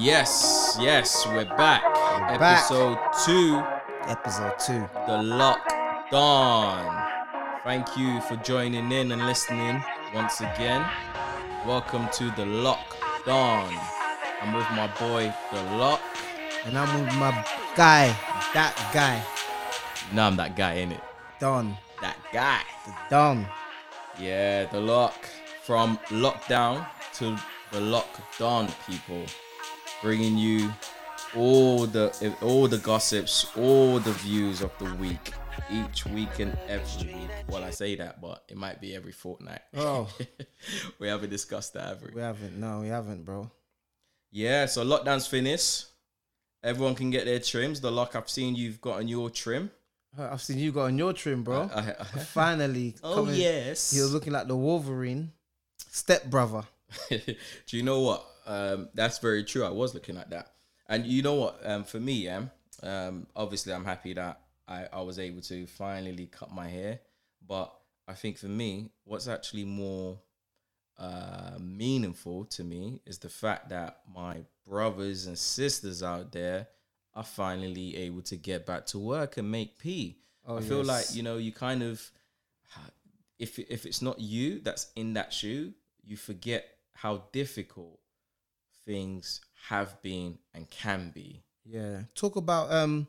Yes, yes, we're back. We're back. Episode two, Episode two. the lockdown. Thank you for joining in and listening once again. Welcome to the lockdown. I'm with my boy, the Lok. And I'm with my guy, that guy, No, I'm that guy in it. Don. That guy. The Don. Yeah, the Lok. From lockdown to the lockdown, people. Bringing you all the all the gossips, all the views of the week, each week and every week. Well, I say that, but it might be every fortnight. Oh. we haven't discussed that, have we? We haven't. No, we haven't, bro. Yeah, so lockdown's finished. Everyone can get their trims. The Lok I've seen you've got gotten your trim. Uh, I've seen you got on your trim, bro. I- I- Finally. oh coming- yes. He was looking like the Wolverine. Step brother. Do you know what? Um, that's very true. I was looking at that, and you know what? Um, for me, yeah, um, obviously, I'm happy that I, I was able to finally cut my hair. But I think for me, what's actually more uh, meaningful to me is the fact that my brothers and sisters out there are finally able to get back to work and make pee. Oh, I feel yes. like you know you kind of if if it's not you that's in that shoe, you forget how difficult things have been and can be. Yeah. Talk about um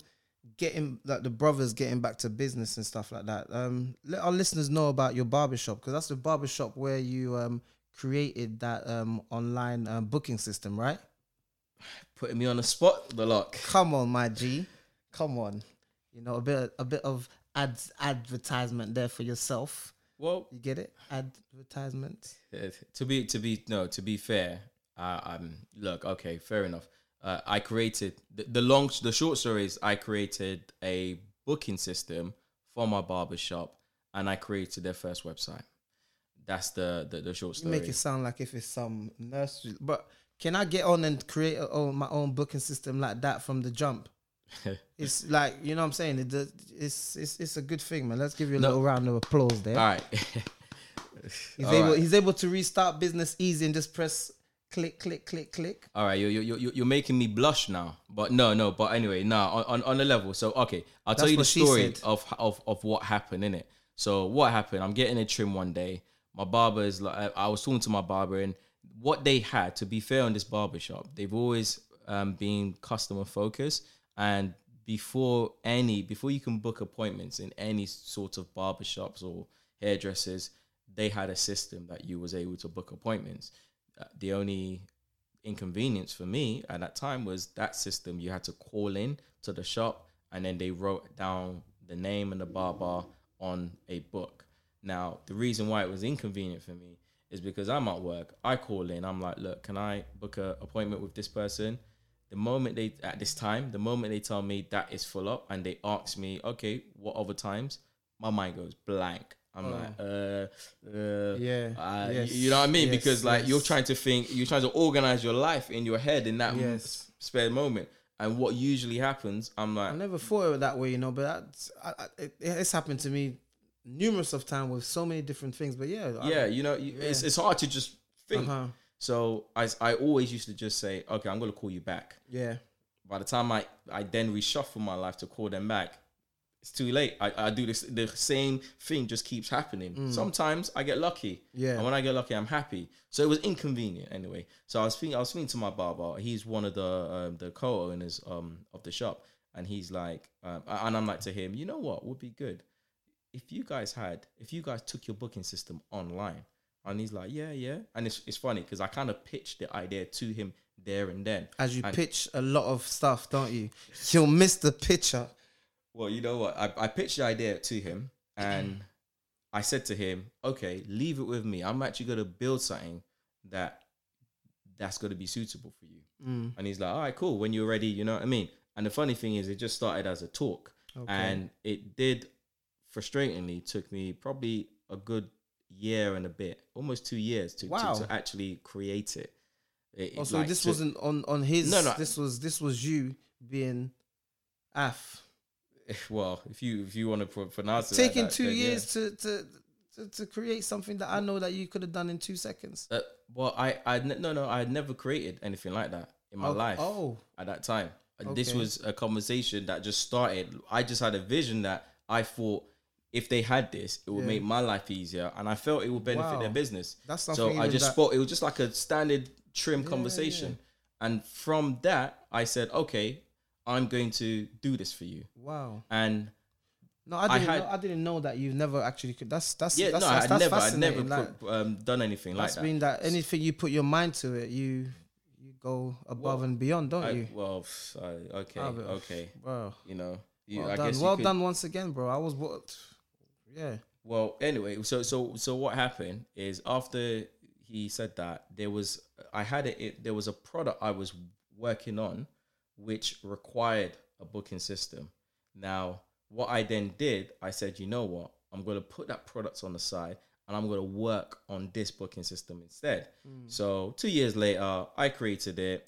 getting like the brothers getting back to business and stuff like that. Um let our listeners know about your barbershop because that's the barbershop where you um created that um online um, booking system, right? Putting me on the spot, the Lok. Come on, my G. Come on. You know, a bit a bit of ads advertisement there for yourself. Well, You get it? Advertisement. uh, to be to be no to be fair, uh, um, look, okay, fair enough. Uh, I created the, the long the short story is I created a booking system for my barbershop and I created their first website. That's the the, the short You story. make it sound like if it's some nursery. But can I get on and create a, oh, my own booking system like that from the jump? It's like you know what I'm saying. It, it's it's it's a good thing, man. Let's give you a No. little round of applause there. All right. he's All able right. he's able to restart business easy and just press click click click click. All right, you you you you're making me blush now. But no, no. But anyway, no. On on, on the level. So okay, I'll tell you the story of of of what happened in it. So what happened? I'm getting a trim one day. My barber is like, I- was talking to my barber, and what they had. To be fair, on this barber shop, they've always um, been customer focused. And before any, before you can book appointments in any sort of barber shops or hairdressers, they had a system that you was able to book appointments. The only inconvenience for me at that time was that system. You had to call in to the shop and then they wrote down the name and the barber on a book. Now the reason why it was inconvenient for me is because i'm at work. I call in. I'm like look can i book a appointment with this person? The moment they at this time the moment they tell me that is full up and they ask me okay what other times? My mind goes blank i'm Oh. like uh, uh Yeah, uh, yes, you know what I mean? yes, because like you're trying to think, you're trying to organize your life in your head in that Yes. spare moment. And what usually happens, I'm like, I never thought of it that way, you know. But that's, I, I, it, it's happened to me numerous of times with so many different things. But yeah, I- yeah, you know, you, it's it's hard to just think. uh-huh. So I I always used to just say, okay, I'm gonna call you back. yeah. By the time I I then reshuffle my life to call them back, it's too late. I, I do this the same thing just keeps happening. Sometimes I get lucky. Mm. Yeah. And when I get lucky, I'm happy. So it was inconvenient anyway. So I was speaking I was speaking to my barber. He's one of the um, the co-owners um of the shop. And he's like, um, and I'm like to him, you know what would be good? If you guys had, if you guys took your booking system online. And he's like, yeah, yeah. And it's, it's funny because I kind of pitched the idea to him there and then. As you And- pitch a lot of stuff, don't you? You'll miss the picture. Well, you know what? I, I pitched the idea to him and I said to him, okay, leave it with me. I'm actually going to build something that that's going to be suitable for you. Mm. And he's like, all right, cool. When you're ready, you know what I mean? And the funny thing is, it just started as a talk. Okay. And it did, frustratingly, took me probably a good year and a bit, almost two years to, to- Wow. to, actually create it. It- Oh, so like, this to- wasn't on on his. No, no. This was this was you being af well, if you if you want to pronounce it, taking like that, two then yeah. years to, to to to create something that I know that you could have done in two seconds. Uh, well, I, I, no, no, I had never created anything like that. in my Oh, life oh. at that time. And This was a conversation that just started. I just had a vision that I thought if they had this, it would Yeah. make my life easier, and I felt it would benefit Wow. their business. That's so I just that- spoke. It was just like a standard trim Yeah, conversation, and from that, I said, okay, I'm going to do this for you, Wow. and No, I I didn't. had- know, I didn't know that you've never actually. Could, that's that's yeah, that's, no, that's, I'd that's never, I'd never like, put, um, done anything like that. mean that anything you put your mind to it, you you go above Well, and beyond, don't I, you? well, I- okay, Ah, okay, Bro, you know, you, well I done. guess you Well could- done once again, bro. I was what? Yeah. Well, anyway, so so so what happened is after he said that there was I had it, it there was a product I was working on which required a booking system. Now, what I then did, I said, you know what? I'm going to put that product on the side and I'm going to work on this booking system instead. Hmm. So, 2 years later, I created it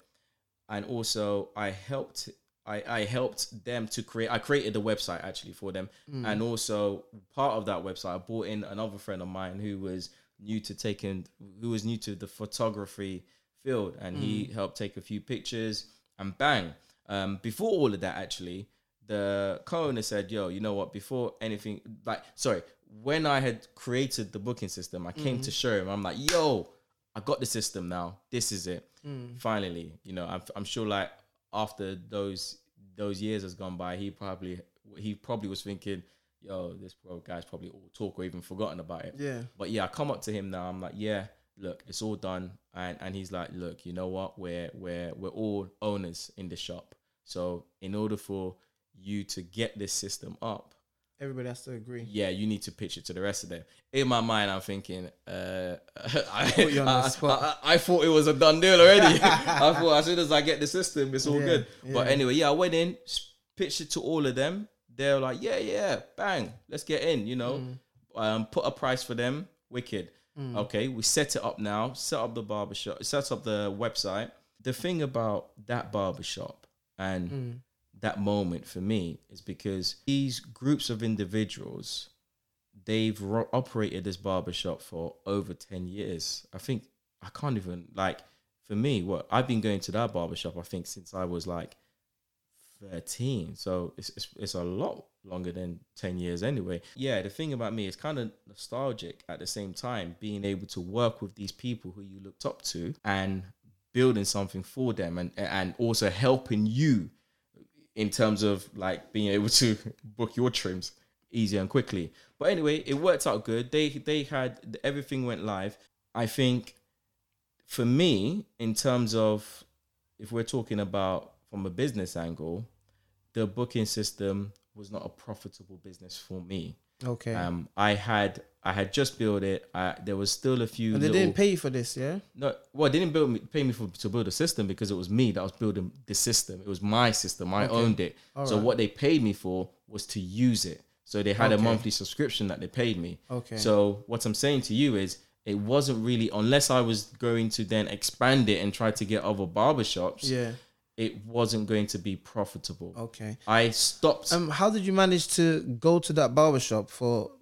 and also I helped I, I helped them to create I created the website actually for them hmm. and also part of that website I brought in another friend of mine who was new to taking who was new to the photography field and he hmm. helped take a few pictures and bang. Um, before all of that actually the co-owner said yo you know what? Before anything like sorry when I had created the booking system I came to show him I'm like yo I got the system now. This is it. Finally you know I'm, I'm sure like after those those years has gone by he probably he probably was thinking yo this bro guy's probably all talk or even forgotten about it. Yeah. but yeah I come up to him now. I'm like yeah look it's all done and and he's like look you know what we're we're we're all owners in the shop so in order for you to get this system up Everybody has to agree. yeah, you need to pitch it to the rest of them. In my mind, I'm thinking, uh, I, Put you on the I- I, I thought it was a done deal already. I thought as soon as I get the system, it's all Yeah, good. But anyway, yeah, I went in, pitched it to all of them. They're like, yeah, yeah, bang, let's get in. You know, Mm. um, put a price for them, wicked. Okay, we set it up now. Set up the barbershop. Set up the website. The thing about that barbershop and Mm. that moment for me is because these groups of individuals they've ro- operated this barbershop for over 10 years i think i can't even like for me what i've been going to that barbershop i think since i was like 13 so it's, it's, it's a lot longer than 10 years anyway yeah the thing about me is kind of nostalgic at the same time being able to work with these people who you looked up to and building something for them and and also helping you in terms of like being able to book your trims easier and quickly. But anyway, it worked out good. They they had everything went live. I think for me, in terms of if we're talking about from a business angle, the booking system was not a profitable business for me. Okay. Um, I had I had just built it. I, there was still a few. and they little, didn't pay you for this, yeah? no, well, they didn't build me, pay me for to build a system because it was me that was building the system. It was my system. I owned it. so Alright. what they paid me for was to use it. So they had a monthly subscription that they paid me. Okay. So what I'm saying to you is, it wasn't really unless I was going to then expand it and try to get other barbershops. Yeah. It wasn't going to be profitable. Okay. I stopped. Um, how did you manage to go to that barbershop for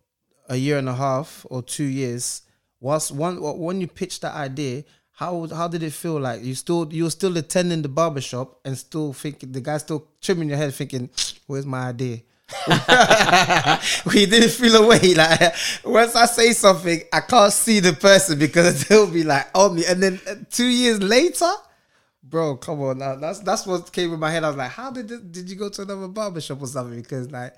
a year and a half or two years? Was one when you pitched that idea? How how did it feel like? You still you were still attending the barbershop and still thinking the guy still trimming your head, thinking, "Where's my idea?" we didn't feel away. Like once I say something, I can't see the person because they'll be like on me. And then uh, two years later, bro, come on now. That's that's what came in my head. I was like, how did it, did you go to another barbershop or something? Because like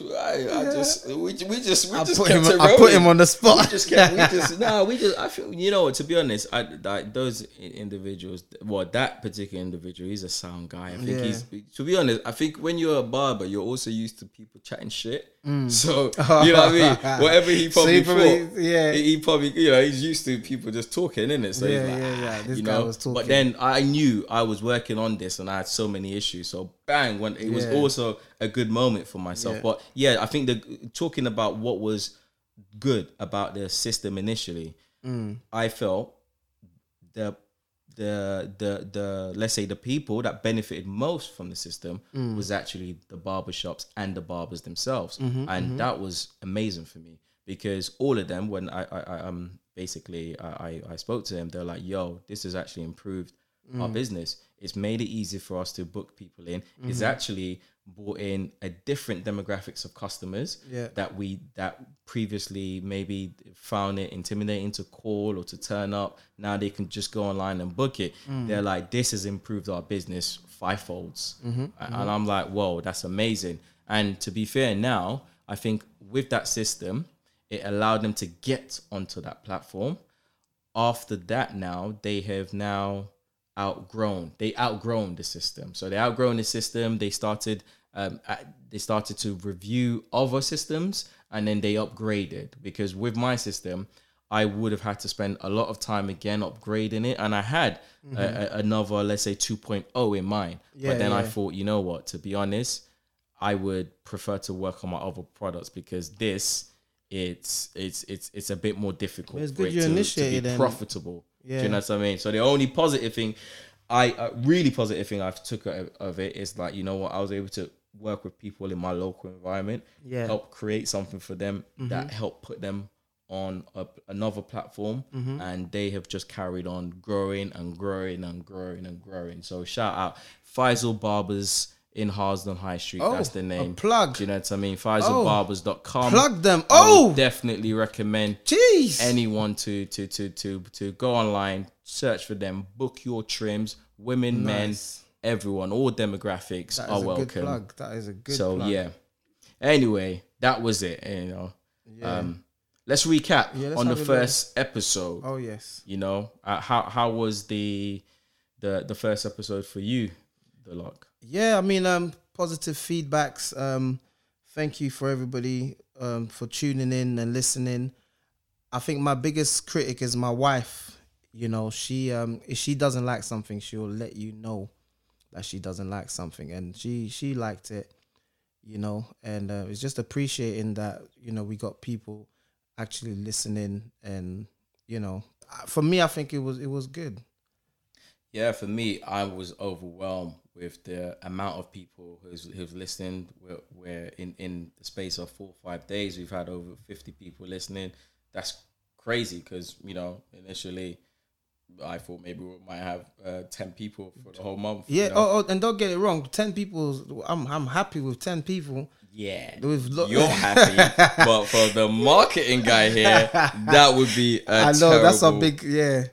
I, I just we, we just we I just put kept him I put him on the spot. we just kept, we just no, we just. I feel you know. To be honest, I like those individuals. Well, that particular individual, he's a sound guy. I think Yeah. he's. To be honest, I think when you're a barber, you're also used to people chatting shit. Mm. So you know what I mean. Whatever he So probably he probably- thought, yeah. he, probably you know he's used to people just talking, isn't it? So Yeah, he's like, yeah, yeah. "Ah," This you guy know. was talking. But then I knew I was working on this, and I had so many issues. So bang, when it was also a good moment for myself. Yeah. But yeah, I think the talking about what was good about the system initially, Mm. I felt the the the the let's say the people that benefited most from the system Mm. was actually the barbershops and the barbers themselves, Mm-hmm, and that was amazing for me because all of them when I I, I um basically I, I I spoke to them they're like yo this has actually improved our business. It's made it easy for us to book people in. It's actually brought in a different demographics of customers Yeah. that we that previously maybe found it intimidating to call or to turn up. Now they can just go online and book it. Mm. They're like, this has improved our business fivefolds, mm-hmm, A- mm-hmm. and I'm like, whoa, that's amazing. And to be fair, now I think with that system, it allowed them to get onto that platform. After that, now they have now outgrown. They outgrown the system. So they outgrown the system. They started. Um, they started to review other systems, and then they upgraded. Because with my system, I would have had to spend a lot of time again upgrading it, and I had a, a- another, let's say, 2.0 in mind. Yeah, but then I thought, you know what? To be honest, I would prefer to work on my other products because this it's it's it's it's a bit more difficult It's for good it you to, to be initiated profitable. Do you know what I mean? So the only positive thing, I uh, really positive thing I've took of, of it is like you know what I was able to work with people in my local environment, Yeah. Mm-hmm. help create something for them that help put them on a, another platform, Mm-hmm. and they have just carried on growing and growing and growing and growing. So shout out Faisal Barbers in Harsden High Street. Oh, That's the name. plug. Do you know what I mean? FaisalBarbers.com. Plug them. Oh, definitely recommend jeez. anyone to to to to to go online, search for them, book your trims, women, Nice. men, everyone, all demographics That is are a good welcome. plug. That is a good so plug. yeah. Anyway, that was it. You know, Yeah. um, let's recap Yeah, let's on the have a little- first episode. oh yes. You know, uh, how how was the the the first episode for you, the Lok? Yeah, I mean, um, positive feedbacks. Um, thank you for everybody um for tuning in and listening. I think my biggest critic is my wife. You know, she um if she doesn't like something, she'll let you know that she doesn't like something, and she she liked it. You know, and uh, it's just appreciating that you know we got people actually listening, and you know, for me, I think it was it was good. Yeah, for me, I was overwhelmed with the amount of people who's who've listened. Where, where in in the space of four or five days, we've had over fifty people listening. That's crazy because you know initially I thought maybe we might have uh, ten people for the whole month. you Yeah. know? Oh, oh, and don't get it wrong. Ten people. I'm I'm happy with ten people. yeah. With lo- You're happy, but for the marketing guy here, that would be. I know that's a big. Yeah,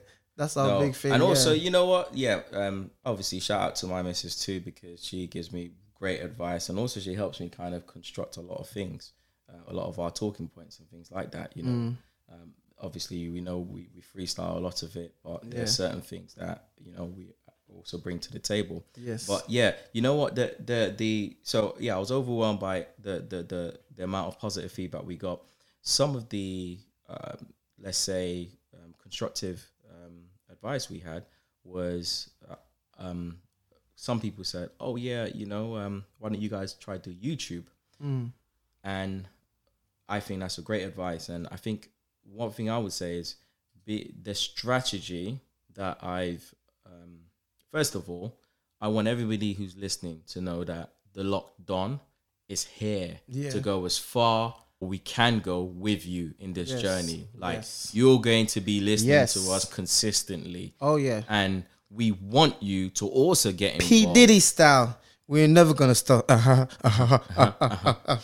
that's our No. big thing. And also, yeah. you know what? Yeah, um, obviously, shout out to my missus too because she gives me great advice, and also she helps me kind of construct a lot of things, uh, a lot of our talking points and things like that. You know, Mm. um, obviously, we know we, we freestyle a lot of it, but there Yeah. are certain things that you know we also bring to the table. yes, But yeah, you know what? The the the so yeah, I was overwhelmed by the the the, the amount of positive feedback we got. Some of the um, let's say um, constructive advice we had was uh, um, some people said, "Oh yeah, you know, um, why don't you guys try to YouTube?" Mm. And I think that's a great advice. And I think one thing I would say is be the strategy that I've um, first of all, I want everybody who's listening to know that the lockdown is here Yeah. to go as far we can go with you in this Yes. journey. Like Yes. you're going to be listening Yes. to us consistently, oh yeah, and we want you to also get involved. P Diddy style. We're never gonna stop. Uh-huh, uh-huh, uh-huh.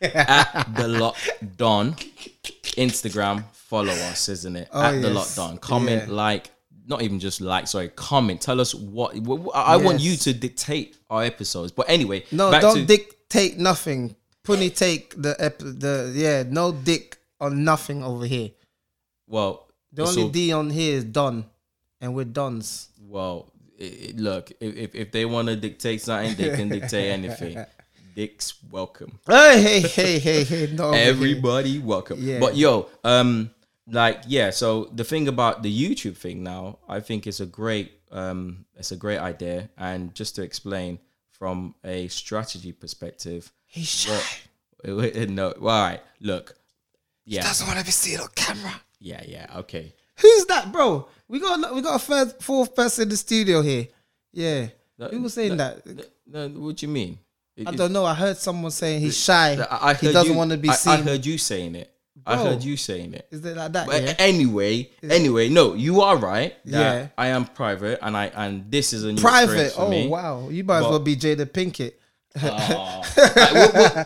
at the lockdown Instagram. Follow us, isn't it? Oh, at the lockdown. Comment, Yeah. like, not even just like. Sorry, comment. Tell us what. what I want you to dictate our episodes. But anyway, No, don't to, dictate nothing. Punny take the ep- the yeah. No dick on nothing over here. well. The only D on here is Don, and we're Dons. well, i i- look, if if, if they want to dictate something, they can dictate anything. Dicks welcome. Hey, hey, hey, hey, hey. No. Everybody welcome. Yeah. But yo, um, like yeah. So the thing about the YouTube thing now, I think it's a great, um, it's a great idea. And just to explain from a strategy perspective, He's shy. what, no, all right. Look, yeah, Doesn't want to be seen on camera. yeah, yeah. Okay. Who's that, bro? We got we got a third, fourth person in the studio here. Yeah, No, who was saying that? No, what do you mean? It- I don't know. I heard someone saying he's shy. I, I he doesn't you- want to be I, I seen. heard you saying it. I heard you saying it. Is it like that? But yeah. anyway, anyway, no, you are right. Yeah. I am private, and I and this is a new Private. for Oh wow, you might as well be Jada Pinkett. Aw.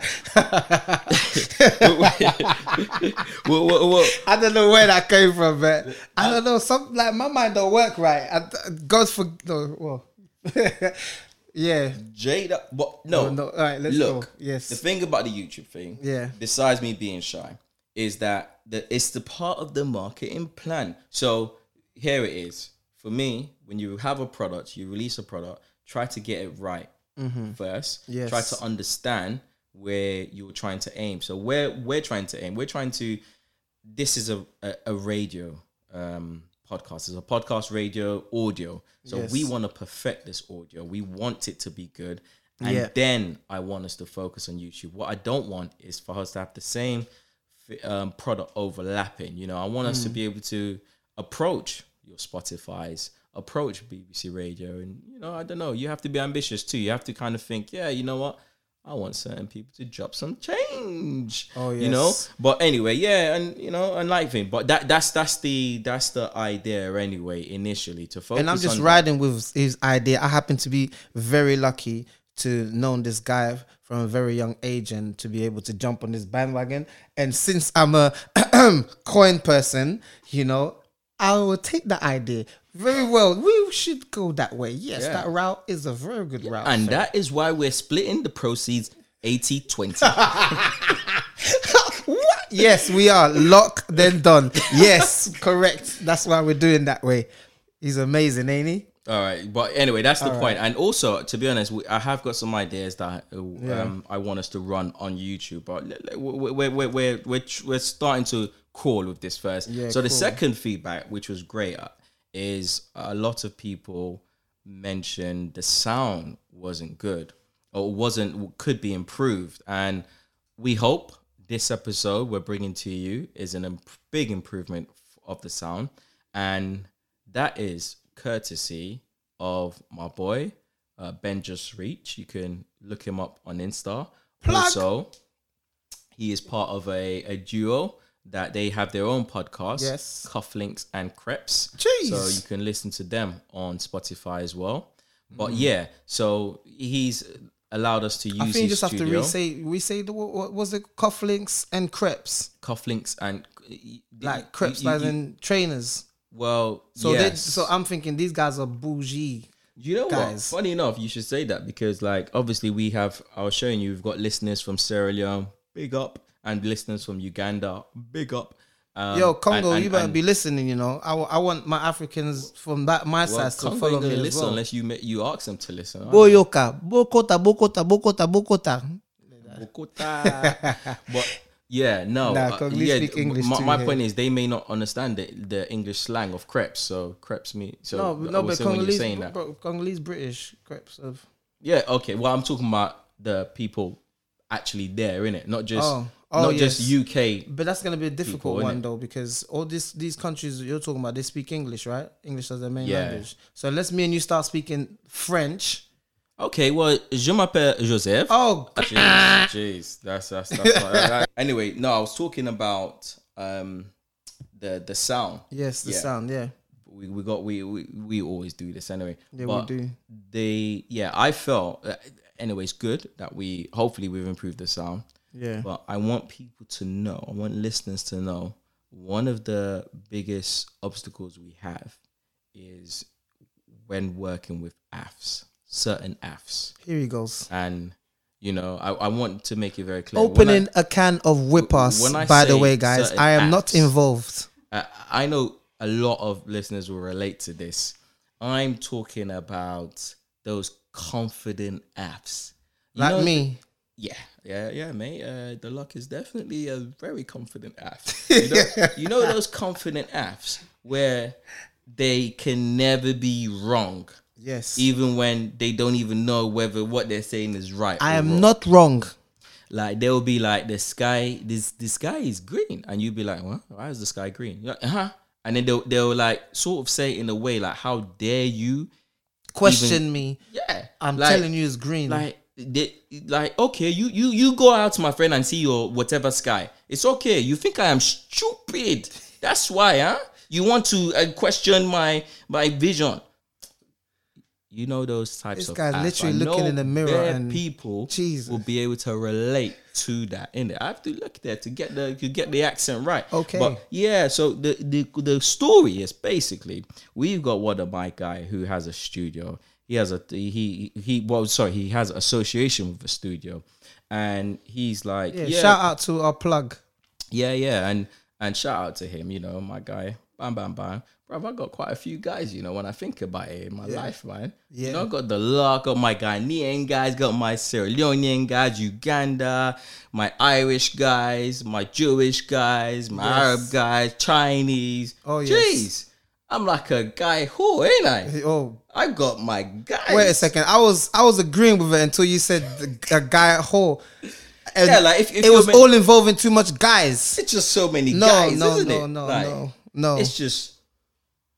Well, well, well, I don't know where that came from, but I don't know. Some like my mind don't work right. I, God for no. Well, yeah. Jada, but no, Oh, no. All right, let's look. go. Yes. The thing about the YouTube thing, Yeah. besides me being shy, is that the, it's the part of the marketing plan. So here it is. For me, when you have a product, you release a product, try to get it right first. Mm-hmm. Yes. Try to understand where you're trying to aim. So where we're trying to aim, we're trying to. This is a a, a radio um, podcast. It's a podcast, radio, audio. So Yes. we want to perfect this audio. We want it to be good. And Yeah. then I want us to focus on YouTube. What I don't want is for us to have the same um, product overlapping. You know, I want Mm. us to be able to approach your Spotify's, approach BBC Radio, and you know, I don't know. You have to be ambitious too. You have to kind of think, yeah, you know what. I want certain people to drop some change. Oh, yes. you know. But anyway, yeah, and you know, and like thing. But that that's that's the that's the idea anyway. Initially to focus. and I'm just riding with his idea. I happen to be very lucky to know this guy from a very young age and to be able to jump on this bandwagon. And since I'm a coin person, you know, I will take that idea very well. We should go that way. Yes, Yeah. that route is a very good route. And sir. that is why we're splitting the proceeds 80 20. What? Yes, we are. Lok, then done. Yes, correct. That's why we're doing that way. He's amazing, ain't he? All right. But anyway, that's the point. And also, to be honest, we, I have got some ideas that uh, um, I want us to run on YouTube. But we're, we're, we're, we're, we're, we're starting to crawl with this first. Yeah, so the second feedback, which was great, is a lot of people mentioned the sound wasn't good or wasn't could be improved. And we hope this episode we're bringing to you is a imp- big improvement of the sound. And that is courtesy of my boy uh, ben just reach. You can look him up on insta. Plug. also he is part of a, a duo that they have their own podcast Yes. cufflinks and crepes Jeez. so you can listen to them on spotify as well but Mm. yeah so he's allowed us to use I think you just have to studio re-say, re-say the what, was it? Cufflinks and crepes, cufflinks and like crepes, you- like you- in trainers. well So yes. they, so I'm thinking these guys are bougie. You know guys. what? Funny enough, you should say that because, like, obviously, we have. I was showing you, we've got listeners from Sierra Leone, big up, and listeners from Uganda, big up. Um, Yo, Congo, and- and- you better and- be listening. You know, I, I want my Africans from that my well, side to Congo follow me as listen well. unless you ma- you ask them to listen. Boyoka, Bokota, Bokota, Bokota, Bokota. they? Bokota. but yeah, no, Nah, uh, yeah. speak English my my point is, they may not understand the, the English slang of crepes. So crepes me. So No, no, but saying Congolese, saying that. bro, Congolese British crepes of. Yeah, okay. Well, I'm talking about the people actually there, in it, Not just Oh, oh, not yes. just UK. But that's gonna be a difficult People, one though, because all this these countries you're talking about, they speak English, right? English as their main Yeah. language. So let's me and you start speaking French. Okay, well, je m'appelle Joseph. Oh, Jeez, jeez, that's that's that's. not, that- anyway, no, I was talking about um the the sound. yes, the Yeah. sound, yeah, We we got we we, we always do this anyway. yeah, But we do. They yeah, I felt. Uh, anyway, it's good that we hopefully we've improved the sound. Yeah, But I want people to know, I want listeners to know, one of the biggest obstacles we have is when working with AFs, certain AFs. here he goes. And, you know, I, I want to make it very clear. Opening a can of whippers. I By the way, guys, I am not involved. I, I know a lot of listeners will relate to this. I'm talking about those confident AFs. You Like know, me. Yeah, yeah, yeah, mate. Uh, the luck is definitely a very confident app. You know, you know those confident apps where they can never be wrong, Yes, even when they don't even know whether what they're saying is right. I am wrong. not wrong. Like they'll be like, the sky, this the sky is green, and you'll be like, what? Why is the sky green? Like, huh? And then they'll they'll like sort of say in a way like, how dare you? Question me. Yeah, I'm like- telling you, it's green. like they, like okay you you you go out to my friend and see your whatever sky It's okay. You think I am stupid? That's why, huh? You want to uh, question my my vision. You know those types This of guy's literally I looking in the mirror and- people Jesus. will be able to relate to that in it. I have to look there to get the to get the accent right. Okay. But yeah, so the the the story is basically we've got one of my guy who has a studio. He has a he he well sorry he has association with the studio, and he's like Yeah, yeah Shout out to our plug. yeah yeah and and shout out to him you know my guy bam bam bam bro I got quite a few guys you know when I think about it in my life man you Yeah. know I got the luck got my Ghanaian guys got my Sierra Leonean guys Uganda my Irish guys my Jewish guys my Yes. Arab guys Chinese Oh, yes. jeez I'm like a guy who ain't I Oh, I got my guy. wait a second. I was I was agreeing with it until you said the, a guy at whole. And Yeah, like, if- if it was you're all involving too much guys. it's just so many No, guys no, isn't no, it no, Like, no, no. It's just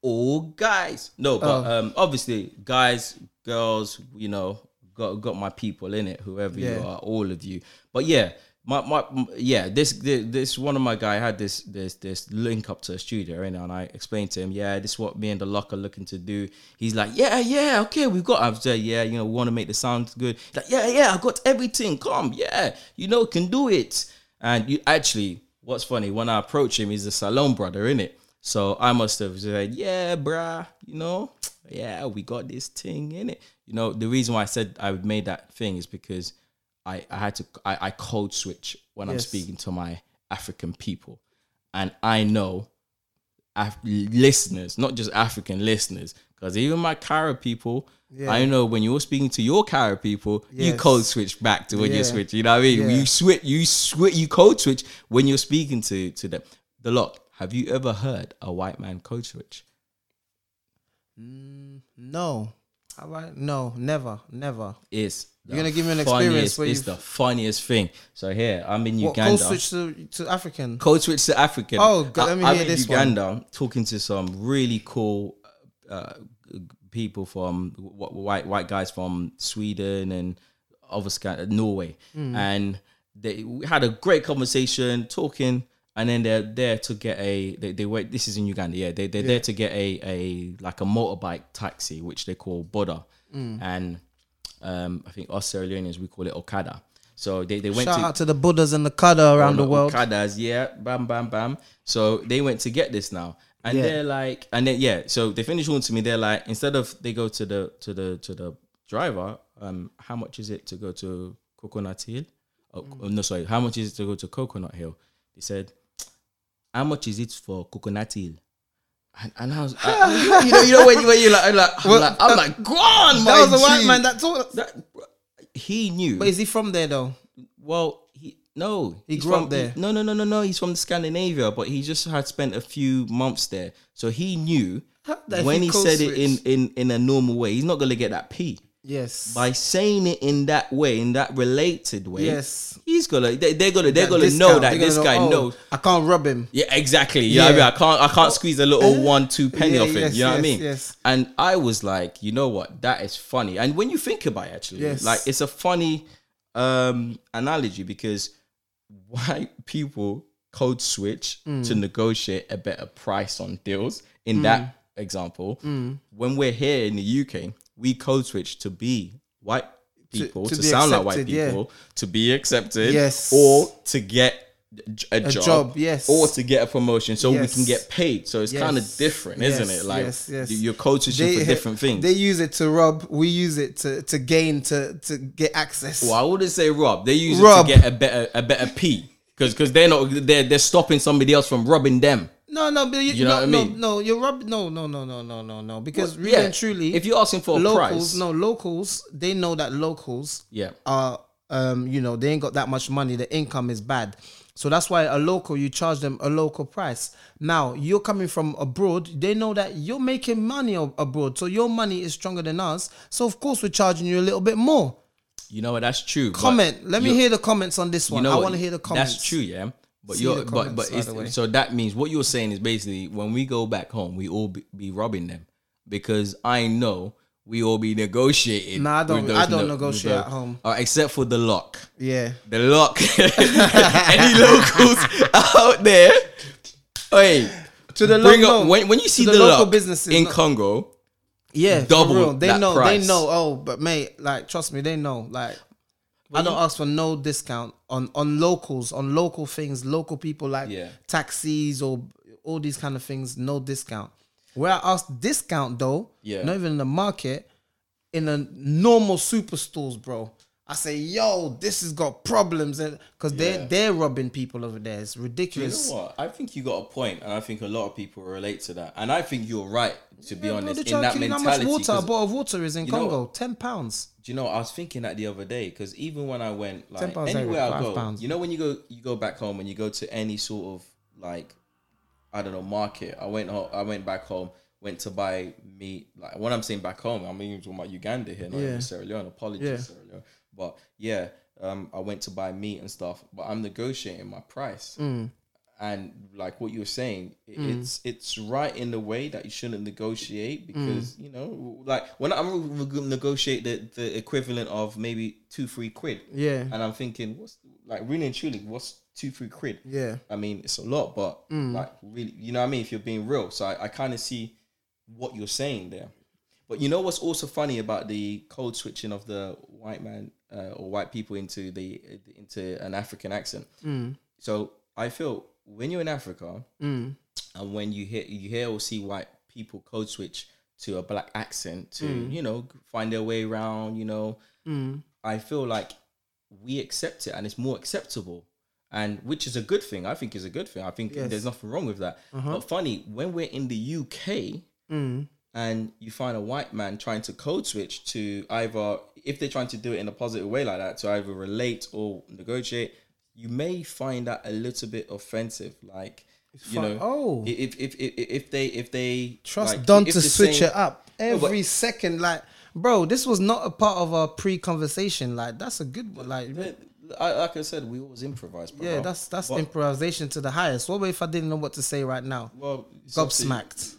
all guys. No, but Oh. um, obviously, guys, girls, you know, got got my people in it. Whoever you are, all of you. But yeah, my my yeah, this this, one of my guy had this this this link up to a studio, right? And I explained to him, yeah, this is what me and the Lok are looking to do. He's like, yeah, yeah, okay, we've got. I've said, yeah, you know, we want to make the sound good. He's like, yeah, yeah, I got everything. Come, yeah, you know, can do it. And you actually, what's funny when I approach him, he's a Salone brother, in it. So I must have said, yeah, bruh, you know, yeah, we got this thing in it. You know, the reason why I said I would made that thing is because I, I had to I, I code switch when I'm speaking to my African people. And I know Af- listeners, not just African listeners, because even my Cara people, Yeah. I know when you're speaking to your Cara people, you code switch back to when Yeah. you switch. You know what I mean? Yeah. You switch, you switch, you code switch when you're speaking to to them. The Lok. Have you ever heard a white man code switch? Mm, no. How about no? Never, never. It's You're gonna give me an experience funniest- where It's you've- the funniest thing. So here, I'm in What Uganda. code switch to to African? Code switch to African. Oh, God, let me I, am hear in this one. Uganda talking to some really cool uh, people from wh- white white guys from Sweden and other scan Norway, Hmm. and they we had a great conversation talking. And then they're there to get a they, they wait this is in Uganda yeah they they're there to get a a like a motorbike taxi which they call boda Hmm. and um I think us Sierra Leoneans we call it Okada so they, they went Shout to out to the Buddhas and the Kada around the world. Okadas, yeah, bam, bam, bam. So they went to get this now, and Yeah. they're like, and then yeah, so they finished talking to me. They're like, instead of they go to the to the to the driver, um, how much is it to go to Coconut Hill? Oh, Mm. no, sorry, how much is it to go to Coconut Hill? They said, how much is it for Coconut Hill? And, and I was, I, you know, you know when, you- when you're like, I'm like, I'm like, I'm like, go on, That my was a white man that talked. That, he knew. But is he from there though? Well, he no, He he's grew from, up there? no, no, no, no, no. He's from Scandinavia, but he just had spent a few months there, so he knew when he he code said it in in in a normal way, he's not gonna get that P. Yes. By saying it in that way, in that related way, Yes. he's gonna they, they're gonna they're That gonna discount, know that this know, guy oh, knows. I can't rub him. Yeah, exactly. You what I mean? Yeah. I can't I can't squeeze a little one two penny Yeah, off him. yes, you know what I mean? yes. And I was like, you know what? That is funny. And when you think about it, actually, Yes. like it's a funny um analogy because white people code switch Mm. to negotiate a better price on deals. In Mm. that example, when we're here in the UK, we code switch to be white people to, to be sound like white accepted, yeah. people to be accepted, Yes. or to get a, job, job, yes. or to get a promotion so we can get paid. So it's Yes. kind of different, isn't it? Like yes, yes. your code switching for different things. They use it to rob. We use it to to gain to to get access. well, I wouldn't say rob. They use Rob. it to get a better a better P because because they're not they're they're stopping somebody else from robbing them. No, no, but you, You know no, what I no, mean? No, you're rob. No, no, no, no, no, no, no. Because Well, really yeah, and truly, if you're asking for a locals, price- no locals, they know that locals Yeah. are, um, you know, they ain't got that much money. The income is bad, so that's why a local you charge them a local price. Now you're coming from abroad, they know that you're making money ab- abroad, so your money is stronger than us. So of course we're charging you a little bit more. You know what? That's true. Comment. Let me hear the comments on this one. You know I want to hear the comments. That's true, yeah. But See you're but but it's, so that means what you're saying is basically when we go back home, we all be, be robbing them because I know we all be negotiating. Nah, I don't- I don't lo- negotiate at home. Uh, except for the Lok. Yeah. The Lok. Any locals out there? Hey, To the bring local up when when you see the the, local lock businesses, in no- Congo. Yeah, double. They know. price. They know. Oh, but mate, like, trust me, they know. Like, I don't ask for no discount on on locals, on local things, local people like Yeah. taxis or all these kind of things. No discount. Where I ask discount though, Yeah. not even in the market, in a normal superstores, bro. I say, yo, this has got problems, and because Yeah. they're they're robbing people over there. It's You ridiculous. know what? I think you got a point, and I think a lot of people relate to that. And I think you're right, to be Yeah, honest, in that you. mentality. How much water a bottle of water is in you know Congo? Ten pounds. Do you know? I was thinking that the other day because even when I went like anywhere I go, pounds. you know, when you go, you go back home and you go to any sort of like, I don't know, market. I went, home, I went back home, went to buy meat. Like when I'm saying back home, I'm even talking about Uganda here, not Yeah. even Sierra Leone. Apologies, Yeah. Sierra Leone. But yeah, um, I went to buy meat and stuff, but I'm negotiating my price. Mm. And like what you were saying, i- it's it's right in the way that you shouldn't negotiate because Mm. you know, like when I'm re- re- negotiate the, the equivalent of maybe two three quid, Yeah. and I'm thinking, what's like really and truly, what's two three quid? Yeah. I mean, it's a lot, but Mm. like really, you know what I mean? If you're being real, so I, I kind of see what you're saying there. But you know what's also funny about the code switching of the white man uh, or white people into the into an African accent. Mm. So I feel when you're in Africa Mm. and when you hear you hear or see white people code switch to a black accent to you know find their way around, you know, Mm. I feel like we accept it and it's more acceptable. And which is a good thing. I think is a good thing. I think Yes. there's nothing wrong with that. But funny, when we're in the UK Mm. and you find a white man trying to code switch to either if they're trying to do it in a positive way like that to either relate or negotiate, you may find that a little bit offensive. Like you fu- know, oh. if if if if they if they Trust like, Don to switch same- it up but- every second. Like, bro, this was not a part of our pre-conversation. Like, that's a good one. Like, I, like I said, we always improvise. Bro. yeah, that's that's But- improvisation to the highest. What if I didn't know what to say right now? well it's. Gobsmacked.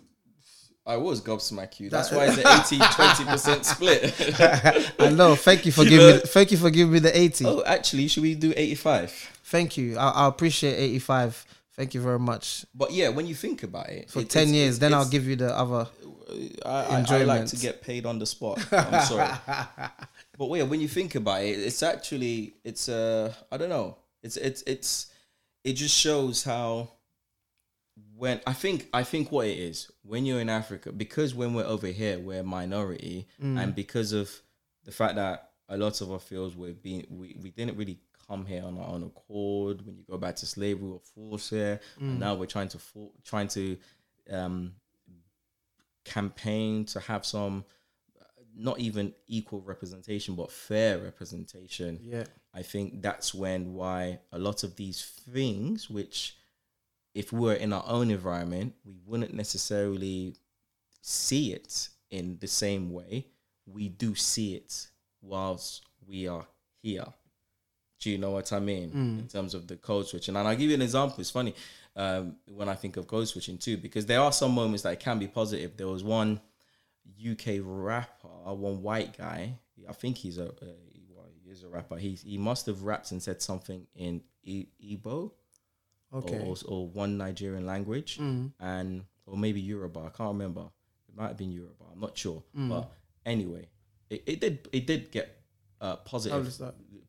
I was gobsmack you. That's why it's an 80 20 percent split. I know. Thank you for You giving know- me. Thank you for giving me the eighty. oh, actually, should we do 85? Thank you. I, I appreciate eighty-five. Thank you very much But yeah, when you think about it, for it- ten years. then I'll give you the other. I, I, I like to get paid on the spot. I'm sorry, but yeah, when you think about it, it's actually it's uh I don't know. It's it's it's it just shows how when I think I think what it is when you're in Africa because when we're over here we're a minority and because of the fact that a lot of our fields we're being we, we didn't really come here on our own accord when you go back to slavery or force here and now we're trying to for, trying to um campaign to have some uh, not even equal representation but fair representation. Yeah. i think that's when why a lot of these things which if we were in our own environment we wouldn't necessarily see it in the same way we do see it whilst we are here do you know what I mean in terms of the code switching? And I'll give you an example. It's funny um, when I think of code switching too, because there are some moments that can be positive. There was one UK rapper, one white guy. I think he's a uh, well, he is a rapper. He he must have rapped and said something in Igbo Okay. or, or one Nigerian language, mm. and or maybe Yoruba. I can't remember. It might have been Yoruba. I'm not sure. Mm. But anyway, it, it did it did get uh, positive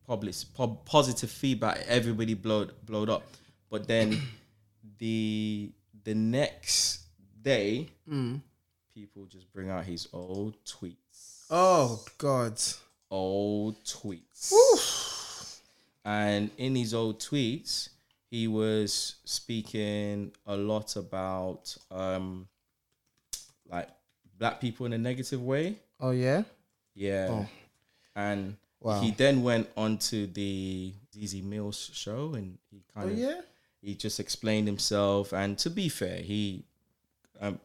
public po- positive feedback. Everybody blowed blowed up, but then the the next day, mm. people just bring out his old tweets, Oh God. old tweets, and in his old tweets, he was speaking a lot about um like black people in a negative way. Oh yeah. Yeah. Oh. And Wow. he then went on to the Zeze Millz show and he kind Oh of yeah. he just explained himself and to be fair, he um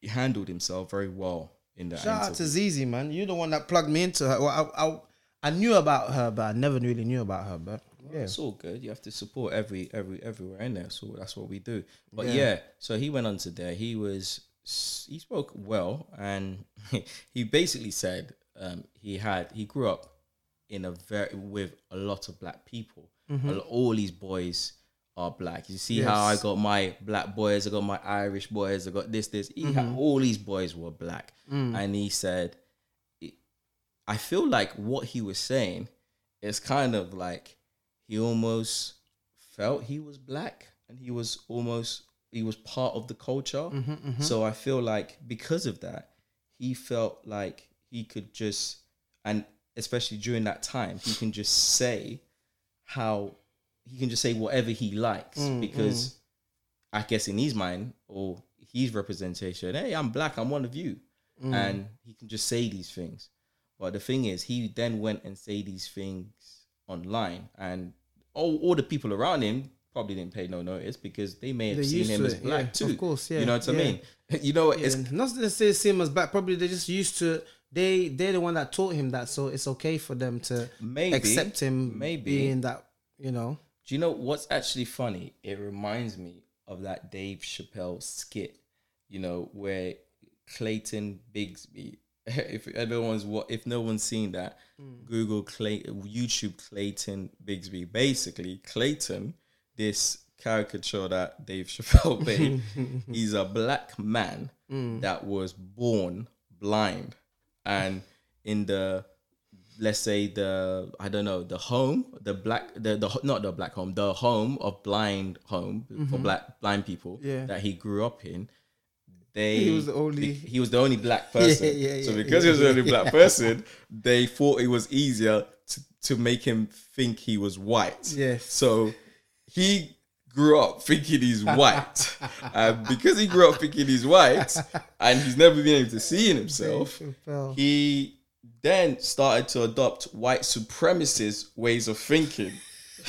he handled himself very well in that Shout out to interview. Zeze, man. You're the one that plugged me into her. Well, I, I, I knew about her, but I never really knew about her. But yeah, It's all good. You have to support every every everywhere in there. So that's what we do. But Yeah. yeah, so he went on to there. He was he spoke well, and he basically said um, he had he grew up in a very with a lot of black people. Mm-hmm. Lo- All these boys are black. You see how I got my black boys, I got my Irish boys, I got this, this. He had mm-hmm. all these boys were black, mm. and he said, I feel like what he was saying is kind of like he almost felt he was black and he was almost he was part of the culture. Mm-hmm, mm-hmm. So I feel like because of that, he felt like he could just and especially during that time, he can just say how he can just say whatever he likes mm, mm. because I guess in his mind or his representation, hey, I'm black, I'm one of you. Mm. And he can just say these things. But the thing is, he then went and say these things online, and all, all the people around him probably didn't pay no notice because they may have They're seen him as it, black yeah, too. of course, yeah, You know what I mean? You know, it's Yeah, not necessarily see him as black. Probably they're just used to. They they're the one that taught him that, so it's okay for them to maybe accept him maybe. being that. You know. Do you know what's actually funny? It reminds me of that Dave Chappelle skit, you know, where Clayton Bigsby. If everyone's what, if no one's seen that, hmm. Google Clay, YouTube Clayton Bigsby. Basically, Clayton, this caricature that Dave Chappelle made, he's a black man hmm. that was born blind, and in the let's say the I don't know the home the black the the not the black home the home of blind home for mm-hmm. black blind people Yeah. that he grew up in they He was the only- he was the only black person Yeah, yeah, so because yeah, he was the only yeah. black person they thought it was easier to, to make him think he was white Yes. so he grew up thinking he's white and because he grew up thinking he's white and he's never been able to see in himself he then started to adopt white supremacist ways of thinking.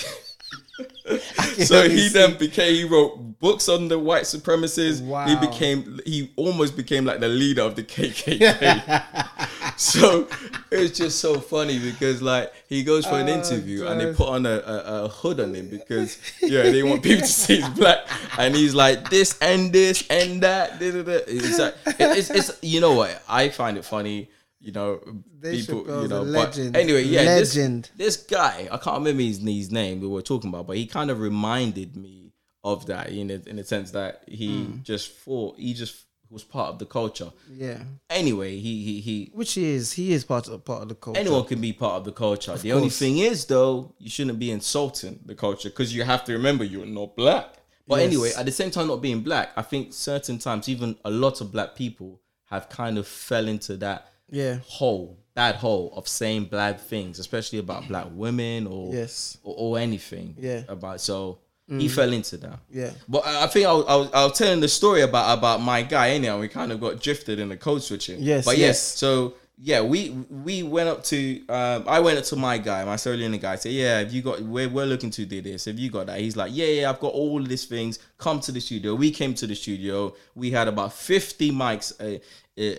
so he then became he wrote books on the white supremacists. He became he almost became like the leader of the KKK. so it's just so funny because like he goes for an Oh, interview and they put on a, a, a hood on him because yeah they want people to see he's black and he's like this and this and that. It's like it- it's, it's you know what I find it funny. You know, Dave people. You know, but anyway, yeah, this- Legend. This, guy, I can't remember his, his name we were talking about, but he kind of reminded me of that in a, in the sense that he Hmm. just thought he just was part of the culture. Yeah. Anyway, he he he Which he is. He is part of part of the culture. anyone can be part of the culture. the only thing is, though, you shouldn't be insulting the culture because you have to remember you're not black. But Yes. anyway, at the same time, not being black, I think certain times, even a lot of black people have kind of fell into that Yeah. hole, bad hole of saying bad things, especially about black women or Yes. or, or anything. Yeah. About so he fell into that. Yeah. But I I think I was, I was, I was telling the story about about my guy anyhow. We kind of got drifted in the code switching. Yes, But yes. yes. So yeah, we we went up to um, I went up to my guy, my Cerulean guy. Said, yeah, have you got? We're we're looking to do this. Have you got that? He's like, yeah, yeah, I've got all these things. Come to the studio. We came to the studio. We had about fifty mics. Uh, uh,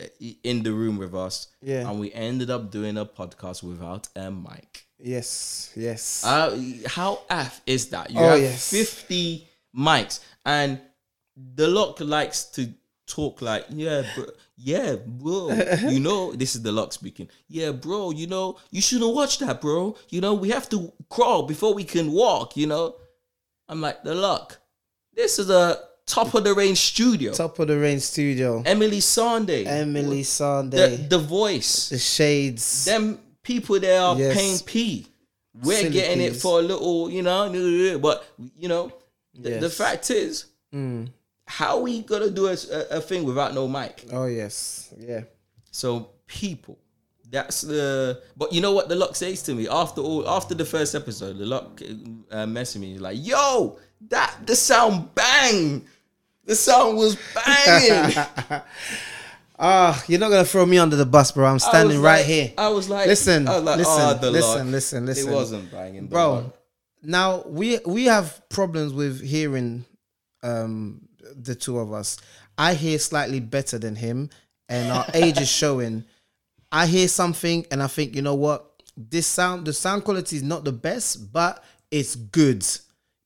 in the room with us, Yeah. and we ended up doing a podcast without a mic. Yes. Yes. Uh, how af is that? You Oh, have yes. 50 mics, and the Lok likes to talk like, yeah, bro, yeah, bro. you know, this is the Lok speaking. Yeah, bro, you know, you shouldn't watch that, bro. You know, we have to crawl before we can walk, you know? I'm like, the Lok. This is a top of the range studio. Top of the range studio. Emeli Sandé. Emily the, Sunday. the voice The shades. them people there are Yes. paying P. We're Silly getting it for a little, you know, but you know, the, the fact is, Mm. how we gonna do a, a, thing without no mic? Oh yes. Yeah. So people, that's the. But you know what the Lok says to me after all, after the first episode, the Lok uh, messaged me he's like, "Yo, that the sound bang, the sound was banging." Ah, you're not gonna throw me under the bus, bro. I'm standing right like- here. I was like, Listen, was like, listen, "Oh, listen, Lok." listen, listen. It wasn't banging, bro. Lok. Now we we have problems with hearing um the two of us. I hear slightly better than him, and our age is showing. I hear something, and I think, you know what? This sound, the sound quality is not the best, but it's good.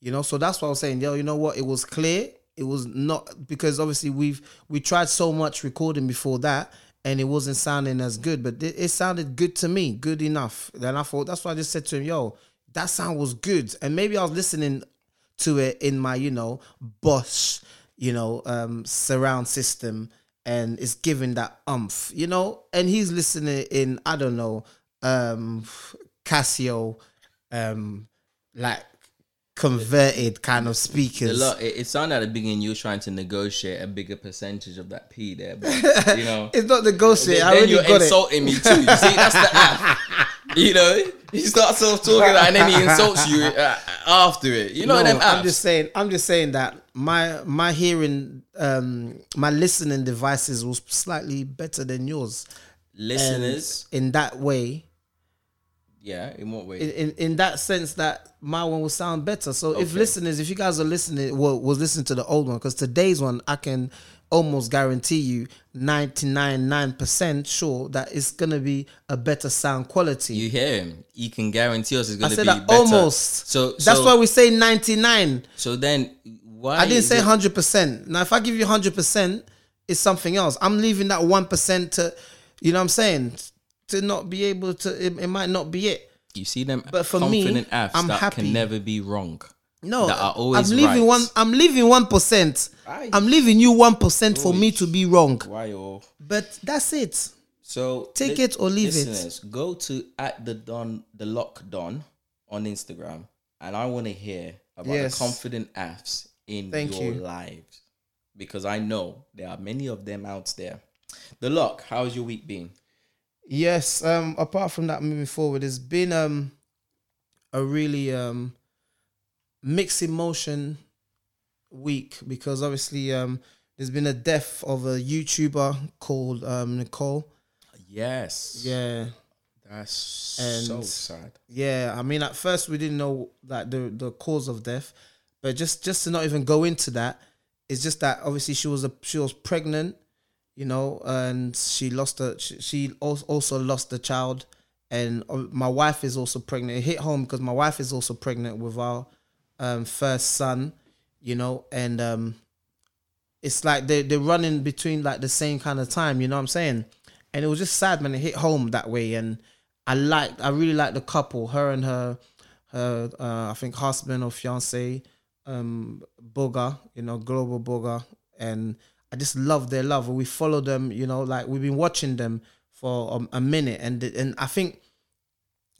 You know, so that's what I was saying. Yo, you know what? It was clear. It was not because obviously we've we tried so much recording before that and it wasn't sounding as good, but it, it sounded good to me, good enough. Then I thought that's why I just said to him, "Yo, that sound was good," and maybe I was listening to it in my you know Bosch, you know, um, surround system, and it's giving that umph, you know, and he's listening in I don't know, um, Casio, um, like converted kind of A speakers. lot. It, it sounded at the beginning you were trying to negotiate a bigger percentage of that P there, but you know. It's not negotiate. I then already you're got it. insulting me too. You see, that's the app. You know, he starts off talking like, and then he insults you uh, after it. You know No, them apps. I'm just saying. I'm just saying that my my hearing, um, my listening devices was slightly better than yours. And Listeners, in that way, yeah. In what way? in, in in that sense, that my one will sound better. So if listeners, if you guys are listening, well, was listening to the old one because today's one, I can almost guarantee you 99.9% sure that it's gonna be a better sound quality. you hear him? You can guarantee us it's going to be that better. almost. So That's why we say 99. So then, why? I didn't say it- hundred percent. Now, if I give you hundred percent, it's something else. I'm leaving that one percent to, you know, what I'm saying, to not be able to. It, it might not be it. You see them But for me, confident apps I'm that happy. can never be wrong. No, That are always I'm leaving right. one. I'm leaving one percent. I'm leaving you one percent for me to be wrong. Why or But that's it. so Take li- it or leave it. Go to at the Don the Lok Don on Instagram, and I want to hear about Yes. the confident apps in Thank your you. lives because I know there are many of them out there. The Lok, how's your week been? Yes. Um. Apart from that, moving forward, it's been um a really um mixed emotion week because obviously um there's been a death of a YouTuber called um Nicole. Yes, Yeah. that's so And- sad. Yeah, I mean, at first we didn't know like the the cause of death, but just just to not even go into that, it's just that obviously she was a she was pregnant, you know, and she lost a she, also lost the child, and uh, my wife is also pregnant. It hit home because my wife is also pregnant with our um, first son, you know, and um, it's like they they're running between like the same kind of time, you know what I'm saying? And it was just sad when it hit home that way, and I liked I really liked the couple, her and her her uh, I think husband or fiance, um Boga, you know, global Boga. And I just love their love. We follow them, you know, like we've been watching them for a, a minute. And and I think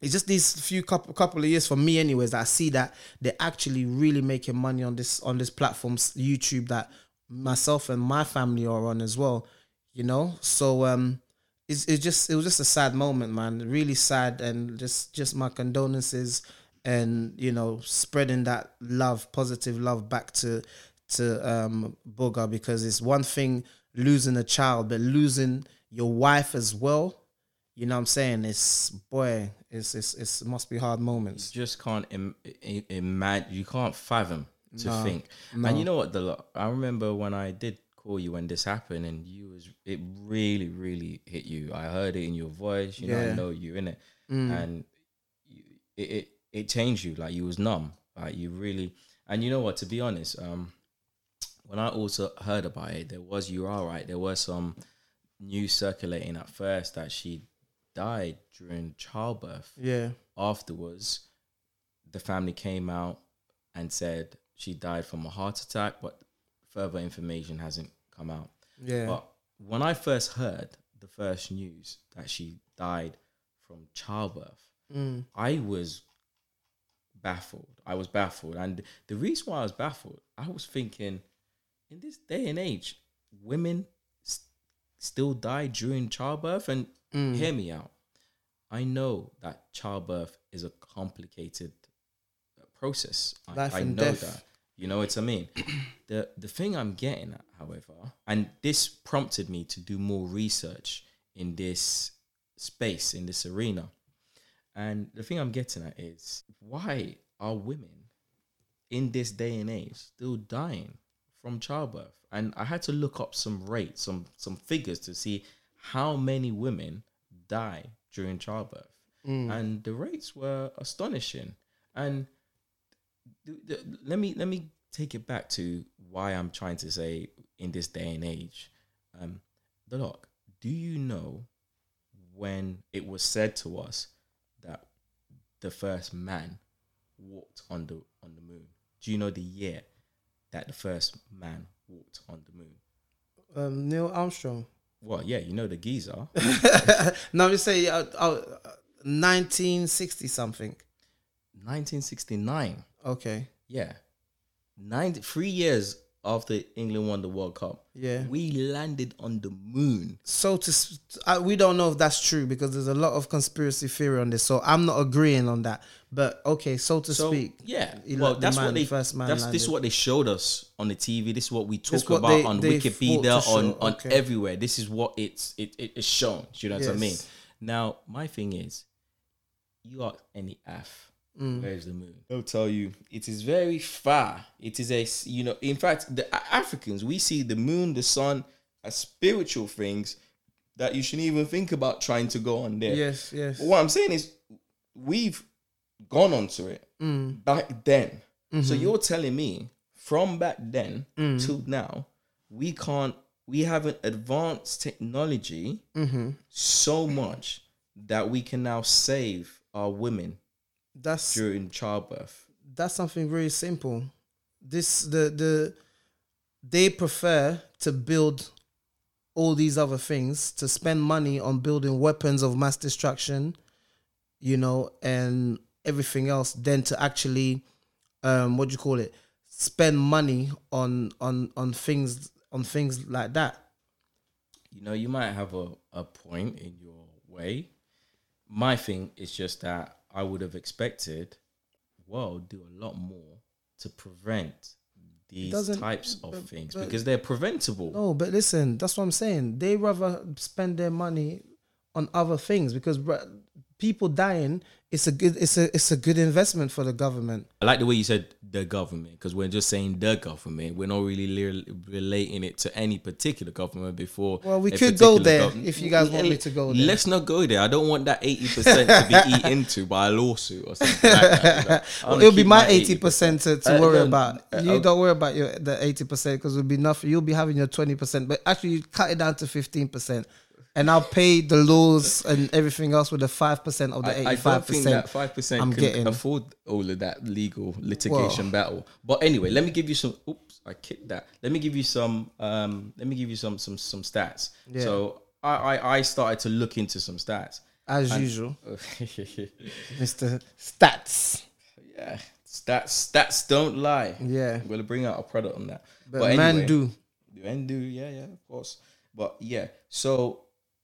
it's just these few couple couple of years for me anyways that I see that they're actually really making money on this on this platform YouTube that myself and my family are on as well you know? So um it's, it's just it was just a sad moment man. Really sad and just just my condolences and you know spreading that love positive love back to to um Boga because it's one thing losing a child but losing your wife as well you know what i'm saying it's boy it's it's, it's it must be hard moments You just can't Im- imagine. You can't fathom to No, think. no. And you know what? The I remember when I did call you when this happened, and you was it really, really hit you. I heard it in your voice. You know, Yeah. I know you in it, Mm. and you, it, it it changed you. Like you was numb. Like you really. And you know what? To be honest, um, when I also heard about it, there was you are right. There was some news circulating at first that she died during childbirth yeah afterwards, the family came out and said she died from a heart attack, but further information hasn't come out. yeah But when I first heard the first news that she died from childbirth, mm. I was baffled. I was baffled. And the reason why I was baffled, I was thinking, in this day and age, women still die during childbirth. And Mm. hear me out. I know that childbirth is a complicated uh, process. I, Life I and know death. that. You know what I mean? the the thing I'm getting at, however, and this prompted me to do more research in this space, in this arena. And the thing I'm getting at is why are women in this day and age still dying from childbirth? And I had to look up some rates, some some figures to see how many women die during childbirth. And the rates were astonishing. And th- th- let me let me take it back to why I'm trying to say in this day and age, um, the Lok. Do you know when it was said to us that the first man walked on the on the moon? Do you know the year that the first man walked on the moon? Um, Neil Armstrong. Well, yeah, you know the geezer. no, we say uh, uh, 1960 something. 1969. Okay. Yeah. Nine, three years after England won the World Cup, Yeah. we landed on the moon. So to I, we don't know if that's true because there's a lot of conspiracy theory on this. So I'm not agreeing on that. But okay, so to So speak. yeah, well, that's man- what they. first man that's this is what they showed us on the TV. This is what we talk what about they- on they Wikipedia, on on okay. everywhere. This is what it's it, it is shown. Do you know what I mean? Now, my thing is, you are any F. Mm. Where is the moon? They'll tell you it is very far. It is a you know. In fact, the Africans we see the moon, the sun as spiritual things that you shouldn't even think about trying to go on there. Yes, yes. But what I'm saying is, we've gone onto it Mm. back then. So Mhm. you're telling me from back then Mm. till now, we can't. We haven't advanced technology Mm-hmm. so much that we can now save our women That's during childbirth. that's something very simple. This the the they prefer to build all these other things to spend money on building weapons of mass destruction, you know, and everything else than to actually um what do you call it? Spend money on on on things on things like that. You know, you might have a, a point in your way. My thing is just that I would have expected world do a lot more to prevent these types of but- things but- because they're preventable. No, but listen, that's what I'm saying. They rather spend their money on other things because people dying. It's a good. It's a. It's a good investment for the government. I like the way you said the government because we're just saying the government. We're not really li- relating it to any particular government before. Well, we could go there gov- if you guys want me to go there. Let's not go there. I don't want that eighty percent to be eaten into by a lawsuit or something like that. you know. Well, it'll be my eighty percent to, to Uh, worry no, about. uh, You uh, don't worry about your the eighty percent because it'll be nothing. You'll be having your twenty percent, but actually you cut it down to fifteen percent, and I'll pay the laws and everything else with the five percent of the eighty-five don't think that percent. five percent I'm can getting. afford all of that legal litigation battle. But anyway, let me give you some. Oops, I kicked that. Let me give you some. Um, let me give you some some some stats. Yeah. So I, I I started to look into some stats. As usual, Mister Stats. yeah, stats stats don't lie. Yeah, I'm gonna bring out a product on that. but, But man, anyway. do And do yeah yeah of course. But yeah, so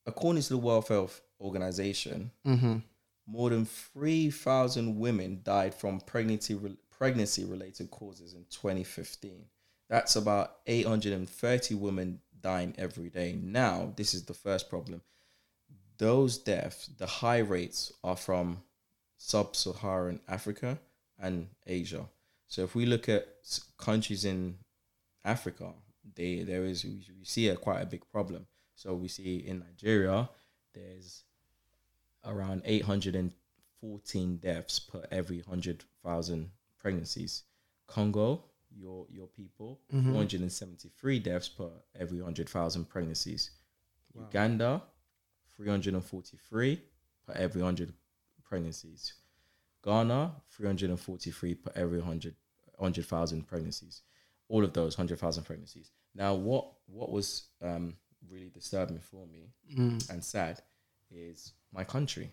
according to the World Health Organization, mm-hmm. more than 3,000 women died from pregnancy pregnancy related causes in 2015. That's about 830 women dying every day. Now, this is the first problem. Those deaths, the high rates are from sub-Saharan Africa and Asia. So if we look at countries in Africa, they there is we we see a quite a big problem. So we see in Nigeria, there's around 814 deaths per every 100,000 pregnancies. Congo, your your people, 473 deaths per every 100,000 pregnancies. Uganda, 343 per every 100 pregnancies. Ghana, 343 per every 100 100,000 pregnancies. All of those 100,000 pregnancies. Now, what what was um, really disturbing for me Mm. and sad is my country,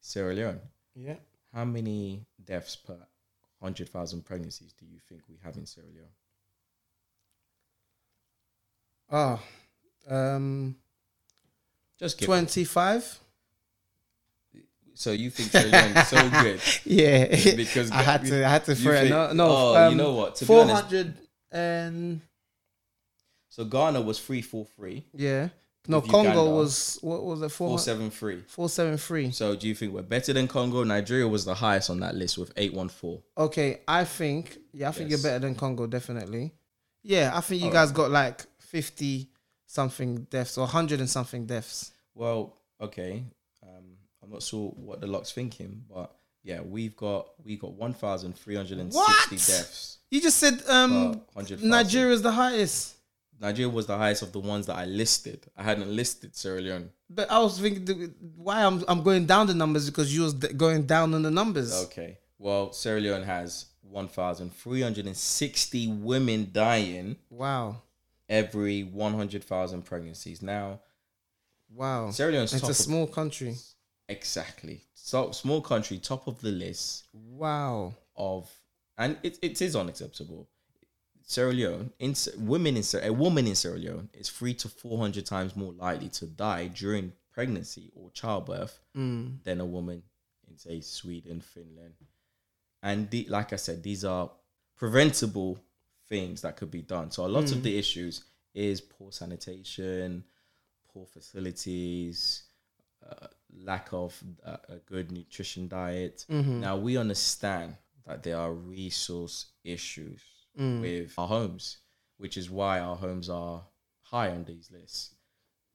Sierra Leone. yeah. How many deaths per 100,000 pregnancies do you think we have in Sierra Leone? Ah, um, Just twenty-five. So you think Sierra so good? Yeah, Because I had to. I had to throw it. think- No, no. Oh, um, you know what? To be honest, and so Ghana was 343, yeah. No, Congo Uganda, was what was it? Four 473. four seven three. So do you think we're better than Congo? Nigeria was the highest on that list with 814. Okay, I think yeah, I think Yes. you're better than Congo, definitely. Yeah, I think you Alright. guys got like fifty something deaths or hundred and something deaths. Well, okay. Um, I'm not sure what the Lok's thinking, but yeah, we've got we got one thousand three hundred and sixty deaths. You just said um, per 100,000. Nigeria's the highest. Nigeria was the highest of the ones that I listed. I hadn't listed Sierra Leone. But I was thinking why I'm I'm going down the numbers because you was going down on the numbers. Okay. Well, Sierra Leone has 1,360 women dying Wow, every 100,000 pregnancies. Now, wow. Sierra Leone's It's a of, small country. exactly. So small country, top of the list Wow. of, and it, it is unacceptable. Sierra Leone, in, women in a woman in Sierra Leone is three to four hundred times more likely to die during pregnancy or childbirth Mm. than a woman in say Sweden, Finland, and the, like I said, these are preventable things that could be done. So a lot of the issues is poor sanitation, poor facilities, uh, lack of uh, a good nutrition diet. Now we understand that there are resource issues Mm. with our homes, which is why our homes are high on these lists.